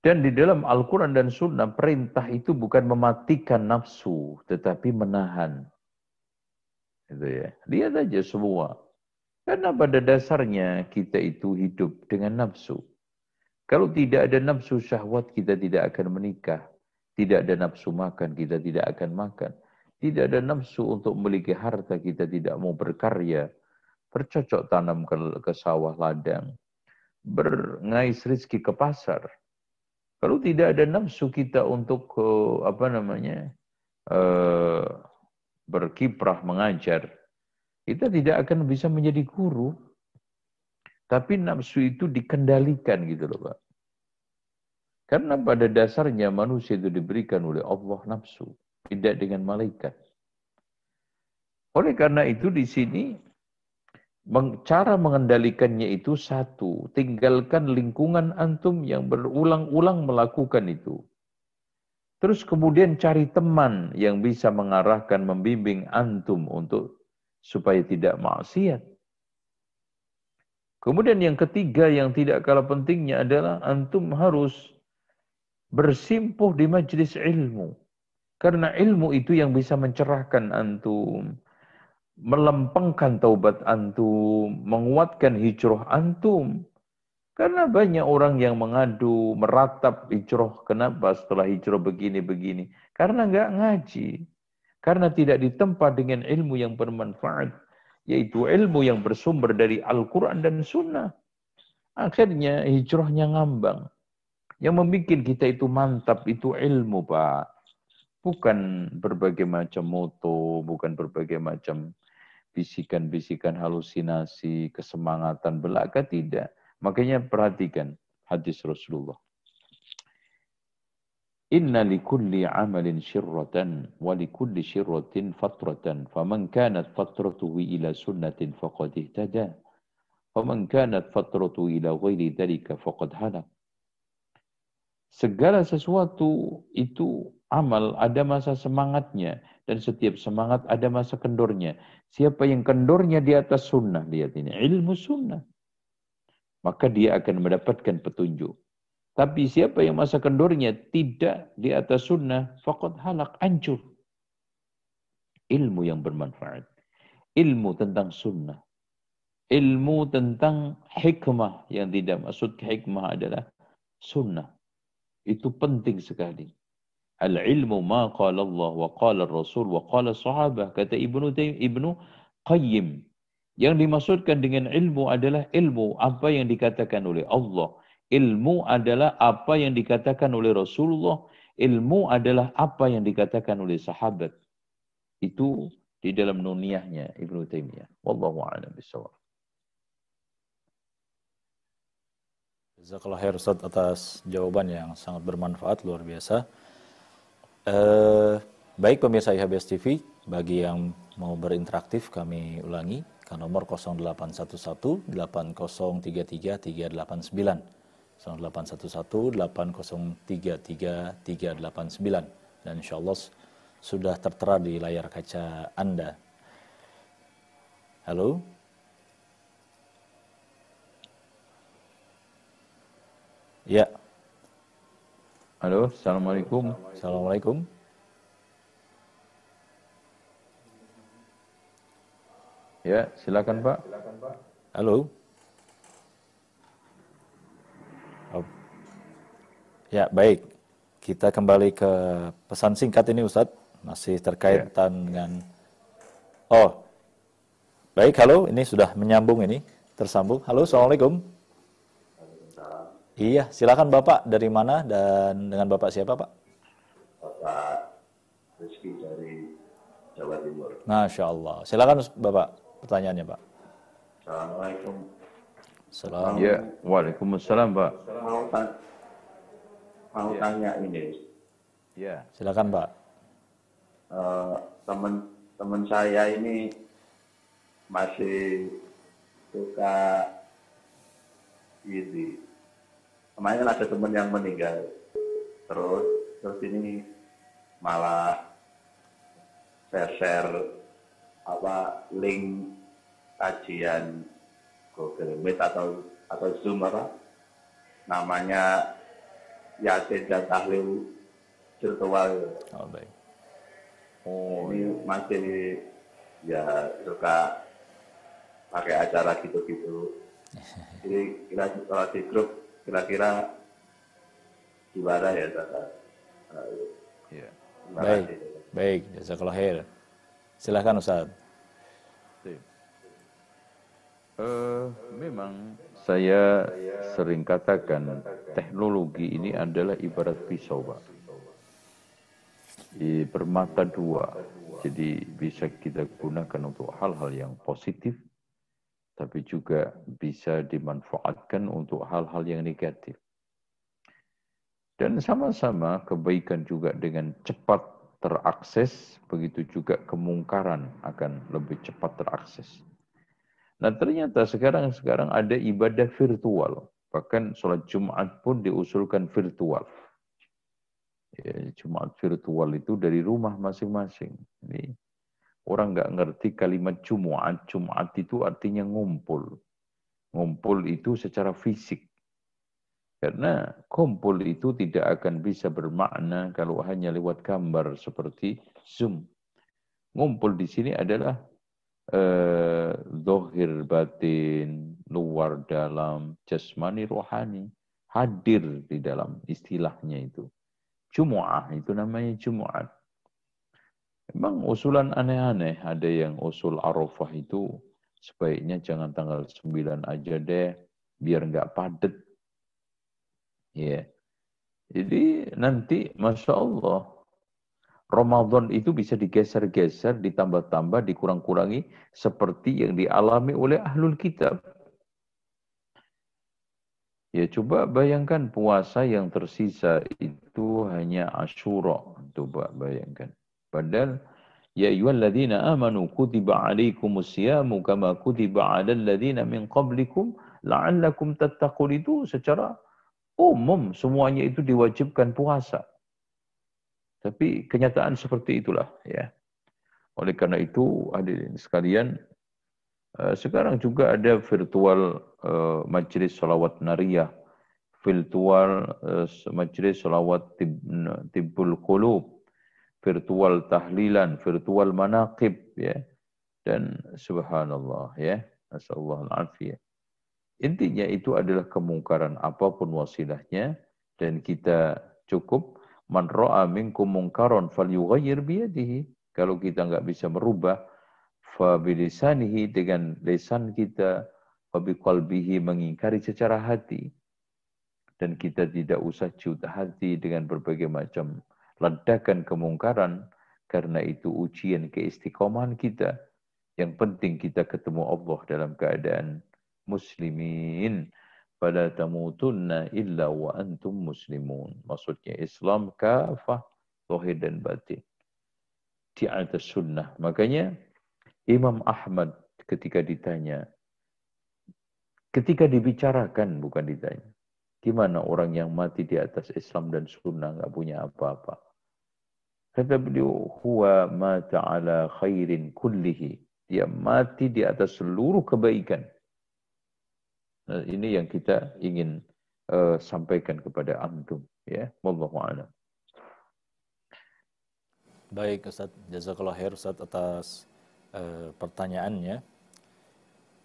Dan di dalam Al-Quran dan Sunnah, perintah itu bukan mematikan nafsu, tetapi menahan. Itu ya. Lihat aja semua. Karena pada dasarnya kita itu hidup dengan nafsu. Kalau tidak ada nafsu syahwat, kita tidak akan menikah. Tidak ada nafsu makan, kita tidak akan makan. Tidak ada nafsu untuk memiliki harta, kita tidak mau berkarya. Bercocok tanam ke, ke sawah ladang. Berngais rezeki ke pasar. Kalau tidak ada nafsu kita untuk apa namanya uh, berkiprah mengajar, kita tidak akan bisa menjadi guru. Tapi nafsu itu dikendalikan gitu loh Pak. Karena pada dasarnya manusia itu diberikan oleh Allah nafsu. Tidak dengan malaikat. Oleh karena itu di sini cara mengendalikannya itu satu. Tinggalkan lingkungan antum yang berulang-ulang melakukan itu. Terus kemudian cari teman yang bisa mengarahkan, membimbing antum untuk supaya tidak maksiat. Kemudian yang ketiga yang tidak kalah pentingnya adalah antum harus bersimpuh di majlis ilmu. Karena ilmu itu yang bisa mencerahkan antum, melempengkan taubat antum, menguatkan hijrah antum. Karena banyak orang yang mengadu, meratap hijrah. Kenapa setelah hijrah begini-begini? Karena nggak ngaji. Karena tidak ditempa dengan ilmu yang bermanfaat yaitu ilmu yang bersumber dari Al-Quran dan Sunnah. Akhirnya hijrahnya ngambang. Yang membuat kita itu mantap itu ilmu, Pak. Bukan berbagai macam moto, bukan berbagai macam bisikan-bisikan halusinasi, kesemangatan belaka, tidak. Makanya perhatikan hadis Rasulullah. Inna likulli amalin syirratan wa likulli syirratin fatratan faman kanat fatratuhu ila sunnatin faqad ihtada faman kanat fatratuhu ila ghairi dhalika faqad halak Segala sesuatu itu amal ada masa semangatnya Dan setiap semangat ada masa kendornya. Siapa yang kendornya di atas sunnah, lihat ini, ilmu sunnah. Maka dia akan mendapatkan petunjuk. Tapi siapa yang masa kendornya tidak di atas sunnah, fakot halak, hancur. Ilmu yang bermanfaat. Ilmu tentang sunnah. Ilmu tentang hikmah. Yang tidak maksud hikmah adalah sunnah. Itu penting sekali. Al-ilmu ma qala Allah wa qala Rasul wa qala sahabah. Kata Ibnu Ibnu Qayyim. Yang dimaksudkan dengan ilmu adalah ilmu apa yang dikatakan oleh Allah. Ilmu adalah apa yang dikatakan oleh Rasulullah. Ilmu adalah apa yang dikatakan oleh sahabat. Itu di dalam nuniyahnya Ibnu Taimiyah. Wallahu a'lam bishawab. Jazakallah atas jawaban yang sangat bermanfaat luar biasa. Eh, baik pemirsa IHBS TV, bagi yang mau berinteraktif kami ulangi ke nomor 0811 8033 389 0811 8033 389 dan insya Allah sudah tertera di layar kaca Anda. Halo? Ya. Halo, Assalamualaikum. Assalamualaikum. Ya, silakan Pak. Halo. Ya, baik. Kita kembali ke pesan singkat ini Ustadz. Masih terkaitan ya. dengan... Oh, baik. Halo, ini sudah menyambung ini. Tersambung. Halo, Assalamualaikum. Iya, silakan Bapak dari mana dan dengan Bapak siapa Pak? Bapak Rizky dari Jawa Timur. Masya Allah. Silakan Bapak pertanyaannya Pak. Assalamualaikum. Salam. Ya, Waalaikumsalam Pak. Ta mau ya. tanya ini. Ya. Silakan Pak. Uh, Teman-teman saya ini masih suka ini kemarin ada teman yang meninggal terus terus ini malah share share apa link kajian Google Meet atau atau Zoom apa namanya Yasin dan Tahlil virtual. Oh, baik. Oh, ini masih ya suka pakai acara gitu-gitu. Jadi kita kalau di grup kira-kira gimana ya Tata? Ya. Baik, baik, jazakallah khair. Silahkan Ustaz. Uh, memang saya sering katakan teknologi ini adalah ibarat pisau, Pak. Bermata dua. Jadi bisa kita gunakan untuk hal-hal yang positif tapi juga bisa dimanfaatkan untuk hal-hal yang negatif. Dan sama-sama kebaikan juga dengan cepat terakses, begitu juga kemungkaran akan lebih cepat terakses. Nah ternyata sekarang sekarang ada ibadah virtual, bahkan sholat Jumat pun diusulkan virtual. Ya, Jumat virtual itu dari rumah masing-masing. Ini Orang nggak ngerti kalimat Jumat. Jumat itu artinya ngumpul. Ngumpul itu secara fisik. Karena kumpul itu tidak akan bisa bermakna kalau hanya lewat gambar seperti Zoom. Ngumpul di sini adalah eh, dohir batin, luar dalam, jasmani rohani. Hadir di dalam istilahnya itu. Jumu'ah itu namanya Jumu'at. Memang usulan aneh-aneh. Ada yang usul Arafah itu sebaiknya jangan tanggal 9 aja deh, biar nggak padet. Ya. Yeah. Jadi nanti, Masya Allah, Ramadan itu bisa digeser-geser, ditambah-tambah, dikurang-kurangi, seperti yang dialami oleh ahlul kitab. Ya coba bayangkan puasa yang tersisa itu hanya Ashura. Coba bayangkan. Padahal ya ayyuhalladzina amanu kutiba alaikumus siyamu kama kutiba alal ladzina min qablikum la'allakum tattaqun itu secara umum semuanya itu diwajibkan puasa. Tapi kenyataan seperti itulah ya. Oleh karena itu, hadirin sekalian, eh, sekarang juga ada virtual uh, majlis salawat nariyah, virtual uh, majlis salawat tib, tibbul qulub, virtual tahlilan, virtual manaqib, ya. Dan subhanallah, ya. Nasallahu. Intinya itu adalah kemungkaran apa pun wasilahnya dan kita cukup man ra'a minkum mungkaron falyughayyir biyadihi. Kalau kita nggak bisa merubah fa bilisanihi dengan lisan kita wa biqalbihi mengingkari secara hati dan kita tidak usah ciut hati dengan berbagai macam ledakan kemungkaran karena itu ujian keistiqomahan kita. Yang penting kita ketemu Allah dalam keadaan muslimin pada tamutunna illa wa antum muslimun. Maksudnya Islam kafah, zahir dan batin. Di atas sunnah. Makanya Imam Ahmad ketika ditanya, ketika dibicarakan bukan ditanya, gimana orang yang mati di atas Islam dan sunnah nggak punya apa-apa. Kata beliau, huwa mata ala khairin kullihi. Dia mati di atas seluruh kebaikan. Nah, ini yang kita ingin uh, sampaikan kepada antum ya. Wallahu a'lam. Baik Ustaz, jazakallah khair Ustaz atas uh, pertanyaannya.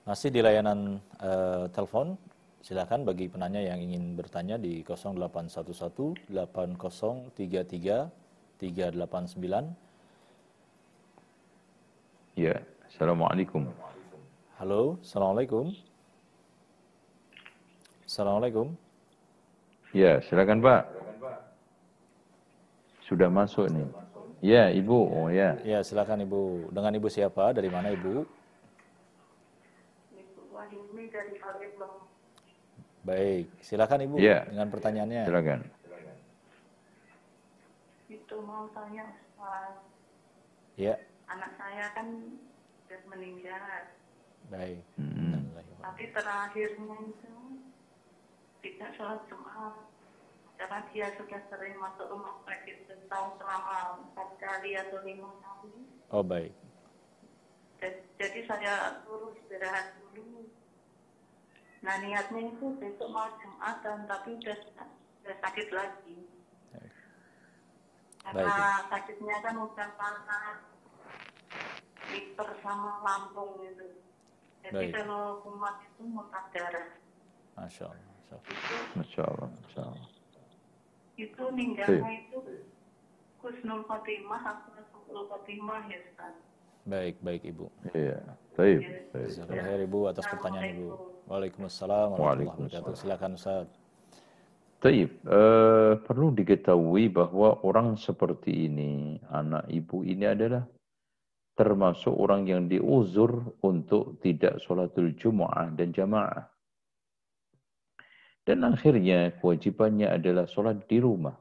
Masih di layanan uh, telepon, silakan bagi penanya yang ingin bertanya di 0811 8033 389. Ya, Assalamualaikum. Halo, Assalamualaikum. Assalamualaikum. Ya, silakan Pak. Sudah masuk nih. Ya, Ibu. Oh ya. Ya, silakan Ibu. Dengan Ibu siapa? Dari mana Ibu? Ibu Wahimi dari Palembang. Baik, silakan Ibu ya. dengan pertanyaannya. Silakan. Itu mau tanya Ustaz. Ya. Anak saya kan sudah meninggal. Baik. Hmm. Tapi terakhirnya itu tidak sholat Jumat karena dia sudah sering masuk rumah sakit setahun selama empat kali atau lima kali. Oh baik. Jadi saya suruh istirahat dulu. Nah niatnya itu besok mau Jumatan tapi udah, udah sakit lagi. Baik. Karena Baik. sakitnya kan udah parah. Liver sama lambung gitu. Jadi Baik. kalau kumat itu muntah darah. Masya Allah. Masya Allah. Itu Masya Allah. Itu meninggalnya itu Kusnul Khotimah Kusnul Khotimah ya Ustaz. Baik, baik Ibu. Iya. Baik. Baik. Jazakallah khair Ibu atas pertanyaan Ibu. Waalaikumsalam warahmatullahi wabarakatuh. Silakan Ustaz. Taib, eh, perlu diketahui bahwa orang seperti ini, anak ibu ini adalah termasuk orang yang diuzur untuk tidak sholatul Jumu'ah dan jamaah. Dan akhirnya kewajibannya adalah sholat di rumah.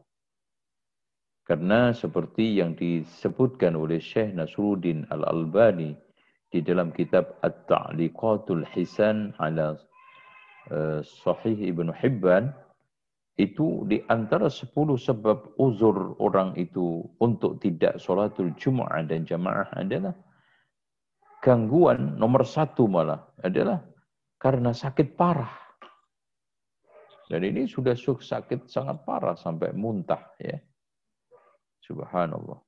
Karena seperti yang disebutkan oleh Syekh Nasruddin Al-Albani di dalam kitab At-Ta'liqatul Hisan ala uh, Sahih Ibn Hibban, itu di antara 10 sebab uzur orang itu untuk tidak sholatul Jum'ah dan jamaah adalah gangguan nomor satu malah adalah karena sakit parah. Dan ini sudah sakit sangat parah sampai muntah ya. Subhanallah.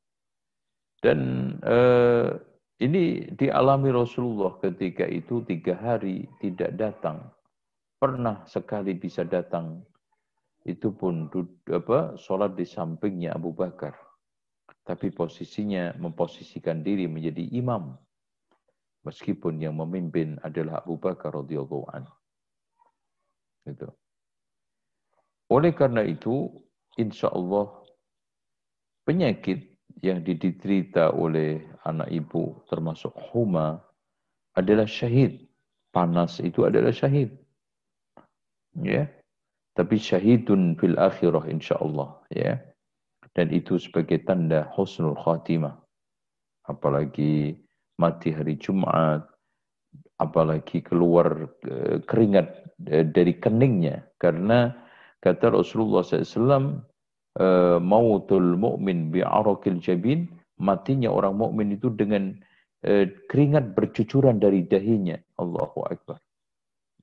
Dan eh, ini dialami Rasulullah ketika itu tiga hari tidak datang. Pernah sekali bisa datang. Itu pun apa, sholat di sampingnya Abu Bakar. Tapi posisinya memposisikan diri menjadi imam. Meskipun yang memimpin adalah Abu Bakar radhiyallahu anhu. Gitu. Oleh karena itu, insya Allah penyakit yang diderita oleh anak ibu termasuk huma adalah syahid. Panas itu adalah syahid. Ya. Tapi syahidun fil akhirah insya Allah. Ya. Dan itu sebagai tanda husnul khatimah. Apalagi mati hari Jumat, apalagi keluar eh, keringat eh, dari keningnya. Karena kata Rasulullah SAW, mautul mu'min bi'arakil jabin matinya orang mukmin itu dengan eh, keringat bercucuran dari dahinya. Allahu Akbar.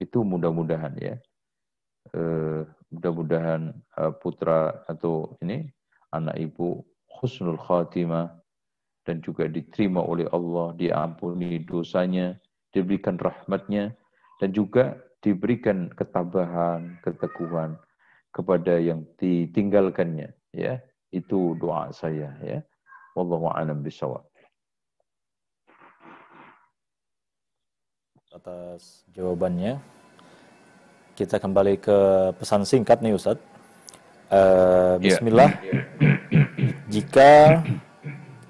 Itu mudah-mudahan ya. Eh, mudah-mudahan eh, putra atau ini anak ibu husnul khatimah dan juga diterima oleh Allah, diampuni dosanya, diberikan rahmatnya, dan juga diberikan ketabahan, keteguhan kepada yang ditinggalkannya. Ya, itu doa saya. Ya, wallahu a'lam bishawab. Atas jawabannya, kita kembali ke pesan singkat nih Ustadz. Uh, Bismillah. Yeah. Jika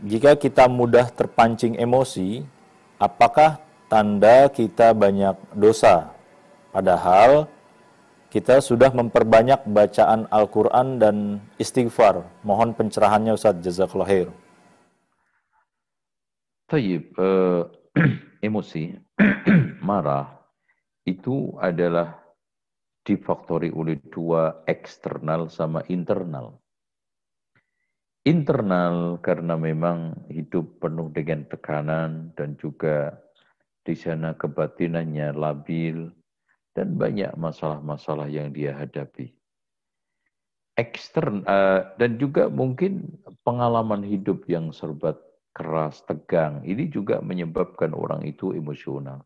jika kita mudah terpancing emosi, apakah tanda kita banyak dosa. Padahal kita sudah memperbanyak bacaan Al-Quran dan istighfar. Mohon pencerahannya Ustaz Jazakallah khair. Tayyib, uh, emosi, marah, itu adalah difaktori oleh dua eksternal sama internal. Internal karena memang hidup penuh dengan tekanan dan juga di sana kebatinannya labil, dan banyak masalah-masalah yang dia hadapi. Ekstern uh, dan juga mungkin pengalaman hidup yang serba keras, tegang, ini juga menyebabkan orang itu emosional.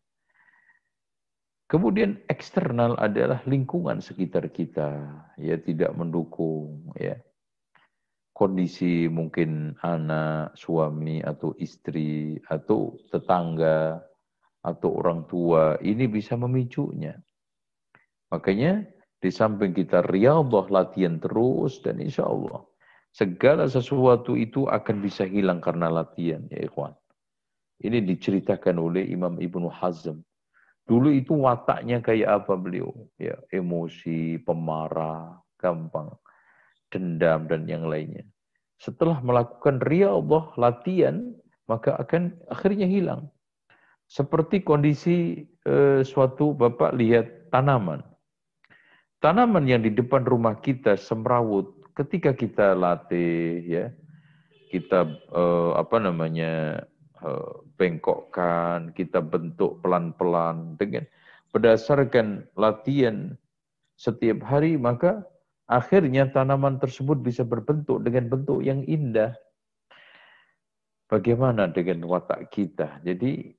Kemudian eksternal adalah lingkungan sekitar kita, ya tidak mendukung, ya kondisi mungkin anak, suami atau istri atau tetangga atau orang tua ini bisa memicunya. Makanya di samping kita riyadhah latihan terus dan insya Allah segala sesuatu itu akan bisa hilang karena latihan ya ikhwan. Ini diceritakan oleh Imam Ibnu Hazm. Dulu itu wataknya kayak apa beliau? Ya, emosi, pemarah, gampang, dendam dan yang lainnya. Setelah melakukan riyadhah latihan, maka akan akhirnya hilang. Seperti kondisi eh, suatu bapak lihat tanaman. Tanaman yang di depan rumah kita semrawut, ketika kita latih ya, kita eh, apa namanya eh, bengkokkan, kita bentuk pelan-pelan dengan berdasarkan latihan setiap hari maka akhirnya tanaman tersebut bisa berbentuk dengan bentuk yang indah. Bagaimana dengan watak kita? Jadi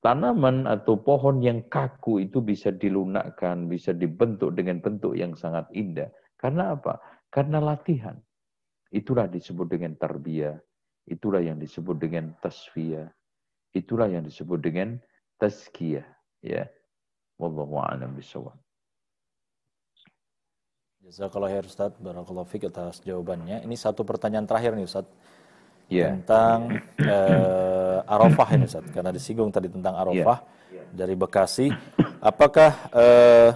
tanaman atau pohon yang kaku itu bisa dilunakkan, bisa dibentuk dengan bentuk yang sangat indah. Karena apa? Karena latihan. Itulah disebut dengan tarbiyah. Itulah yang disebut dengan tasfiyah. Itulah yang disebut dengan tazkiyah. Ya. Wallahu a'lam bishawab. Jazakallah khair Ustaz, barakallahu fiqh atas jawabannya. Ini satu pertanyaan terakhir nih Ustaz. Yeah. Tentang uh, Arafah ini Ustaz, karena disinggung tadi tentang Arafah yeah. dari Bekasi. Apakah uh,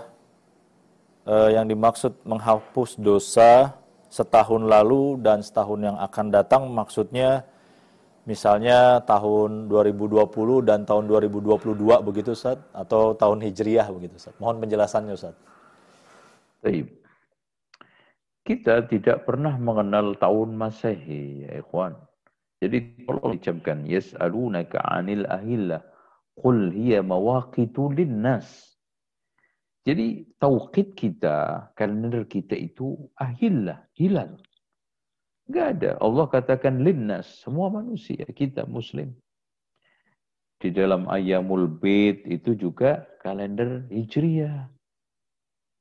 uh, yang dimaksud menghapus dosa setahun lalu dan setahun yang akan datang maksudnya misalnya tahun 2020 dan tahun 2022 begitu Ustaz atau tahun Hijriyah begitu Ustaz. Mohon penjelasannya Ustaz. Baik. Kita tidak pernah mengenal tahun Masehi ya ikhwan. Jadi kalau dicapkan yas'alunaka 'anil ahillah qul hiya mawaqitu linnas. Jadi tauqid kita, kalender kita itu ahillah, hilal. Enggak ada. Allah katakan linnas, semua manusia, kita muslim. Di dalam ayamul bait itu juga kalender hijriyah.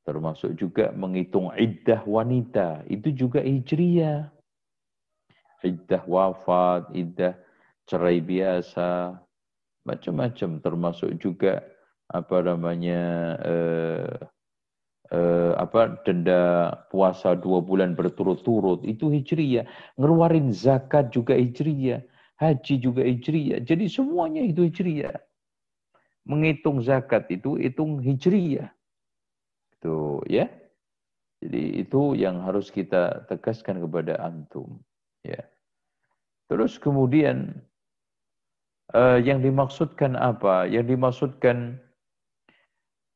Termasuk juga menghitung iddah wanita, itu juga hijriyah iddah wafat, iddah cerai biasa, macam-macam. Termasuk juga apa namanya eh, eh, apa denda puasa dua bulan berturut-turut. Itu hijriyah. Ngeluarin zakat juga hijriyah. Haji juga hijriyah. Jadi semuanya itu hijriyah. Menghitung zakat itu hitung hijriyah. Itu ya. Jadi itu yang harus kita tegaskan kepada antum Ya. Terus kemudian uh, yang dimaksudkan apa? Yang dimaksudkan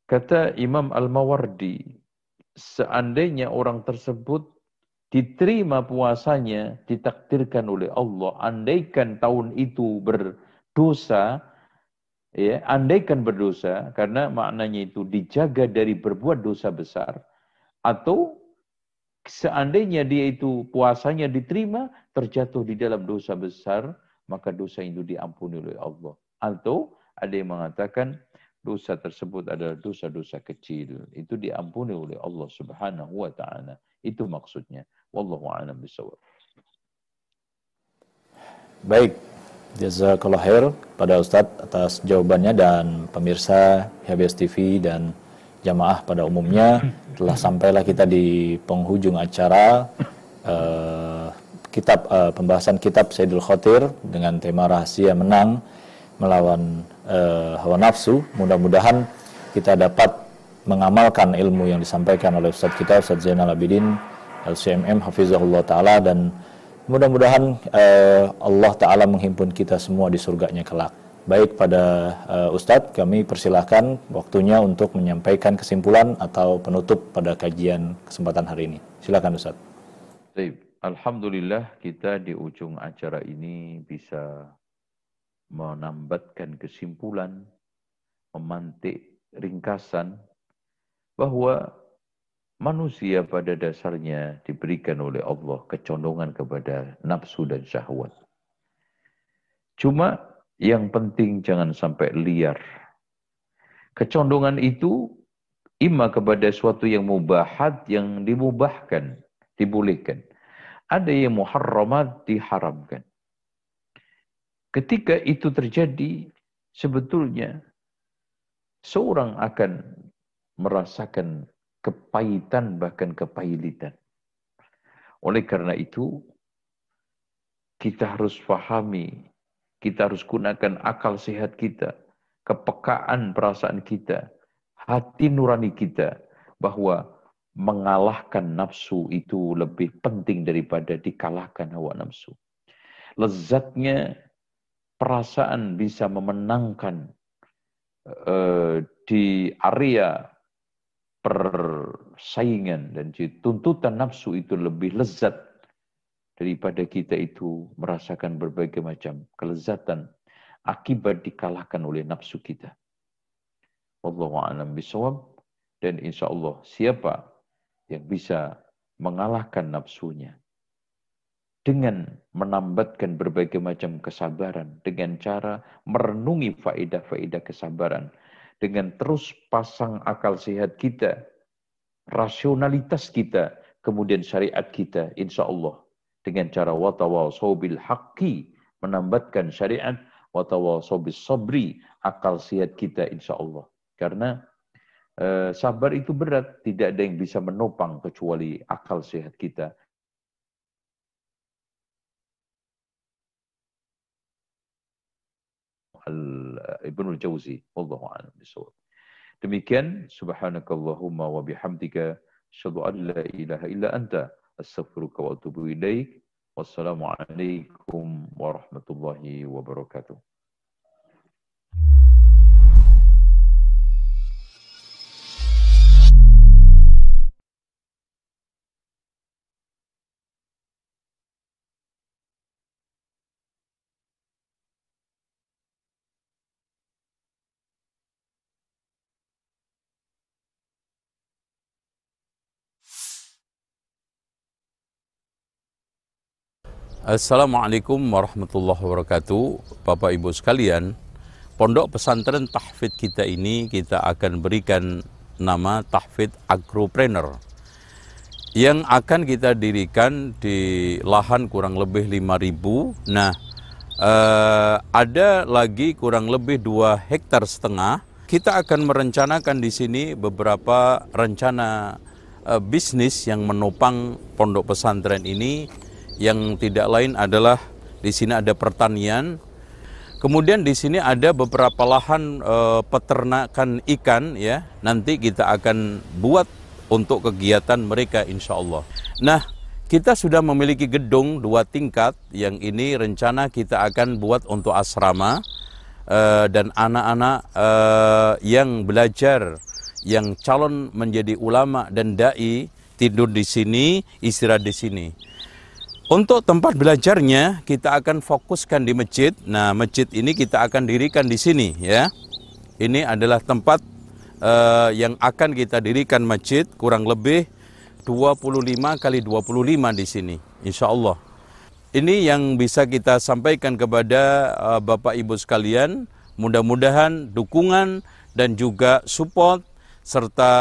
kata Imam Al-Mawardi, seandainya orang tersebut diterima puasanya, ditakdirkan oleh Allah, andaikan tahun itu berdosa, ya, andaikan berdosa, karena maknanya itu dijaga dari berbuat dosa besar, atau seandainya dia itu puasanya diterima, terjatuh di dalam dosa besar, maka dosa itu diampuni oleh Allah. Atau ada yang mengatakan dosa tersebut adalah dosa-dosa kecil. Itu diampuni oleh Allah Subhanahu wa taala. Itu maksudnya. Wallahu a'lam bishawab. Baik, jazakallah khair pada Ustadz atas jawabannya dan pemirsa HBS TV dan jamaah pada umumnya telah sampailah kita di penghujung acara uh, kitab uh, pembahasan kitab Sayyidul Khotir dengan tema rahasia menang melawan uh, hawa nafsu. Mudah-mudahan kita dapat mengamalkan ilmu yang disampaikan oleh Ustadz kita Ustadz Zainal Abidin LCMM Hafizahullah Ta'ala dan mudah-mudahan uh, Allah Ta'ala menghimpun kita semua di surganya kelak. Baik pada uh, Ustadz, kami persilahkan waktunya untuk menyampaikan kesimpulan atau penutup pada kajian kesempatan hari ini. Silakan Ustadz. Alhamdulillah kita di ujung acara ini bisa menambatkan kesimpulan, memantik ringkasan bahwa Manusia pada dasarnya diberikan oleh Allah kecondongan kepada nafsu dan syahwat. Cuma yang penting jangan sampai liar. Kecondongan itu ima kepada suatu yang mubahat, yang dimubahkan, dibolehkan. Ada yang muharramat, diharamkan. Ketika itu terjadi, sebetulnya seorang akan merasakan kepahitan bahkan kepahilitan. Oleh karena itu, kita harus fahami, kita harus gunakan akal sehat kita, kepekaan perasaan kita, hati nurani kita, bahwa mengalahkan nafsu itu lebih penting daripada dikalahkan hawa nafsu. Lezatnya perasaan bisa memenangkan uh, di area persaingan dan tuntutan nafsu itu lebih lezat daripada kita itu merasakan berbagai macam kelezatan akibat dikalahkan oleh nafsu kita. Wallahu a'lam bisawab dan insya Allah siapa yang bisa mengalahkan nafsunya dengan menambatkan berbagai macam kesabaran dengan cara merenungi faedah-faedah kesabaran dengan terus pasang akal sehat kita, rasionalitas kita, kemudian syariat kita, insya Allah dengan cara watawasau bil haqqi, menambatkan syariat, watawasau bis sabri, akal sehat kita insya Allah. Karena eh, sabar itu berat, tidak ada yang bisa menopang kecuali akal sehat kita. Ibnu Jauzi. Wallahu a'lam. Demikian subhanakallahumma wa bihamdika asyhadu an la ilaha illa anta astaghfiruka wa atubu ilaik. Wassalamualaikum warahmatullahi wabarakatuh. Assalamualaikum warahmatullahi wabarakatuh. Bapak Ibu sekalian Pondok pesantren tahfid kita ini kita akan berikan nama tahfid agropreneur yang akan kita dirikan di lahan kurang lebih 5000 nah eh, ada lagi kurang lebih 2 hektar setengah. Kita akan merencanakan di sini beberapa rencana eh, bisnis yang menopang pondok pesantren ini yang tidak lain adalah di sini ada pertanian. Kemudian di sini ada beberapa lahan e, peternakan ikan ya. Nanti kita akan buat untuk kegiatan mereka insya Allah. Nah, kita sudah memiliki gedung dua tingkat yang ini rencana kita akan buat untuk asrama e, dan anak-anak e, yang belajar yang calon menjadi ulama dan dai tidur di sini, istirahat di sini. Untuk tempat belajarnya kita akan fokuskan di masjid. Nah, masjid ini kita akan dirikan di sini ya. Ini adalah tempat uh, yang akan kita dirikan masjid kurang lebih 25 kali 25 di sini. Insya Allah. Ini yang bisa kita sampaikan kepada uh, Bapak Ibu sekalian. Mudah-mudahan dukungan dan juga support serta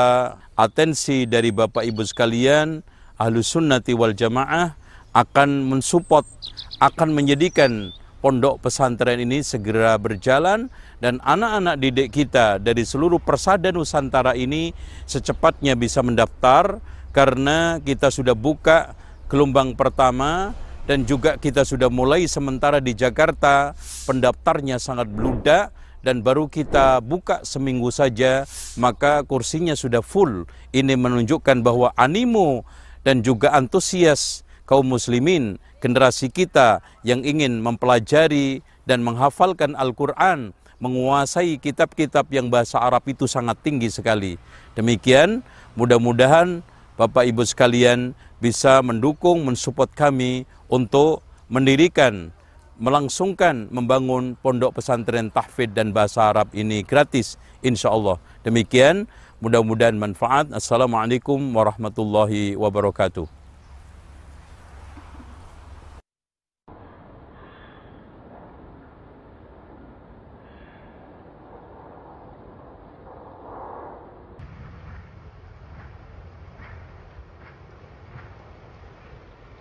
atensi dari Bapak Ibu sekalian Ahlus Sunnati wal Jamaah akan mensupport, akan menjadikan pondok pesantren ini segera berjalan dan anak-anak didik kita dari seluruh persada Nusantara ini secepatnya bisa mendaftar karena kita sudah buka gelombang pertama dan juga kita sudah mulai sementara di Jakarta. Pendaftarnya sangat beludak dan baru kita buka seminggu saja maka kursinya sudah full. Ini menunjukkan bahwa animo dan juga antusias kaum muslimin, generasi kita yang ingin mempelajari dan menghafalkan Al-Quran, menguasai kitab-kitab yang bahasa Arab itu sangat tinggi sekali. Demikian, mudah-mudahan Bapak Ibu sekalian bisa mendukung, mensupport kami untuk mendirikan, melangsungkan, membangun pondok pesantren tahfidz dan bahasa Arab ini gratis, insya Allah. Demikian, mudah-mudahan manfaat. Assalamualaikum warahmatullahi wabarakatuh.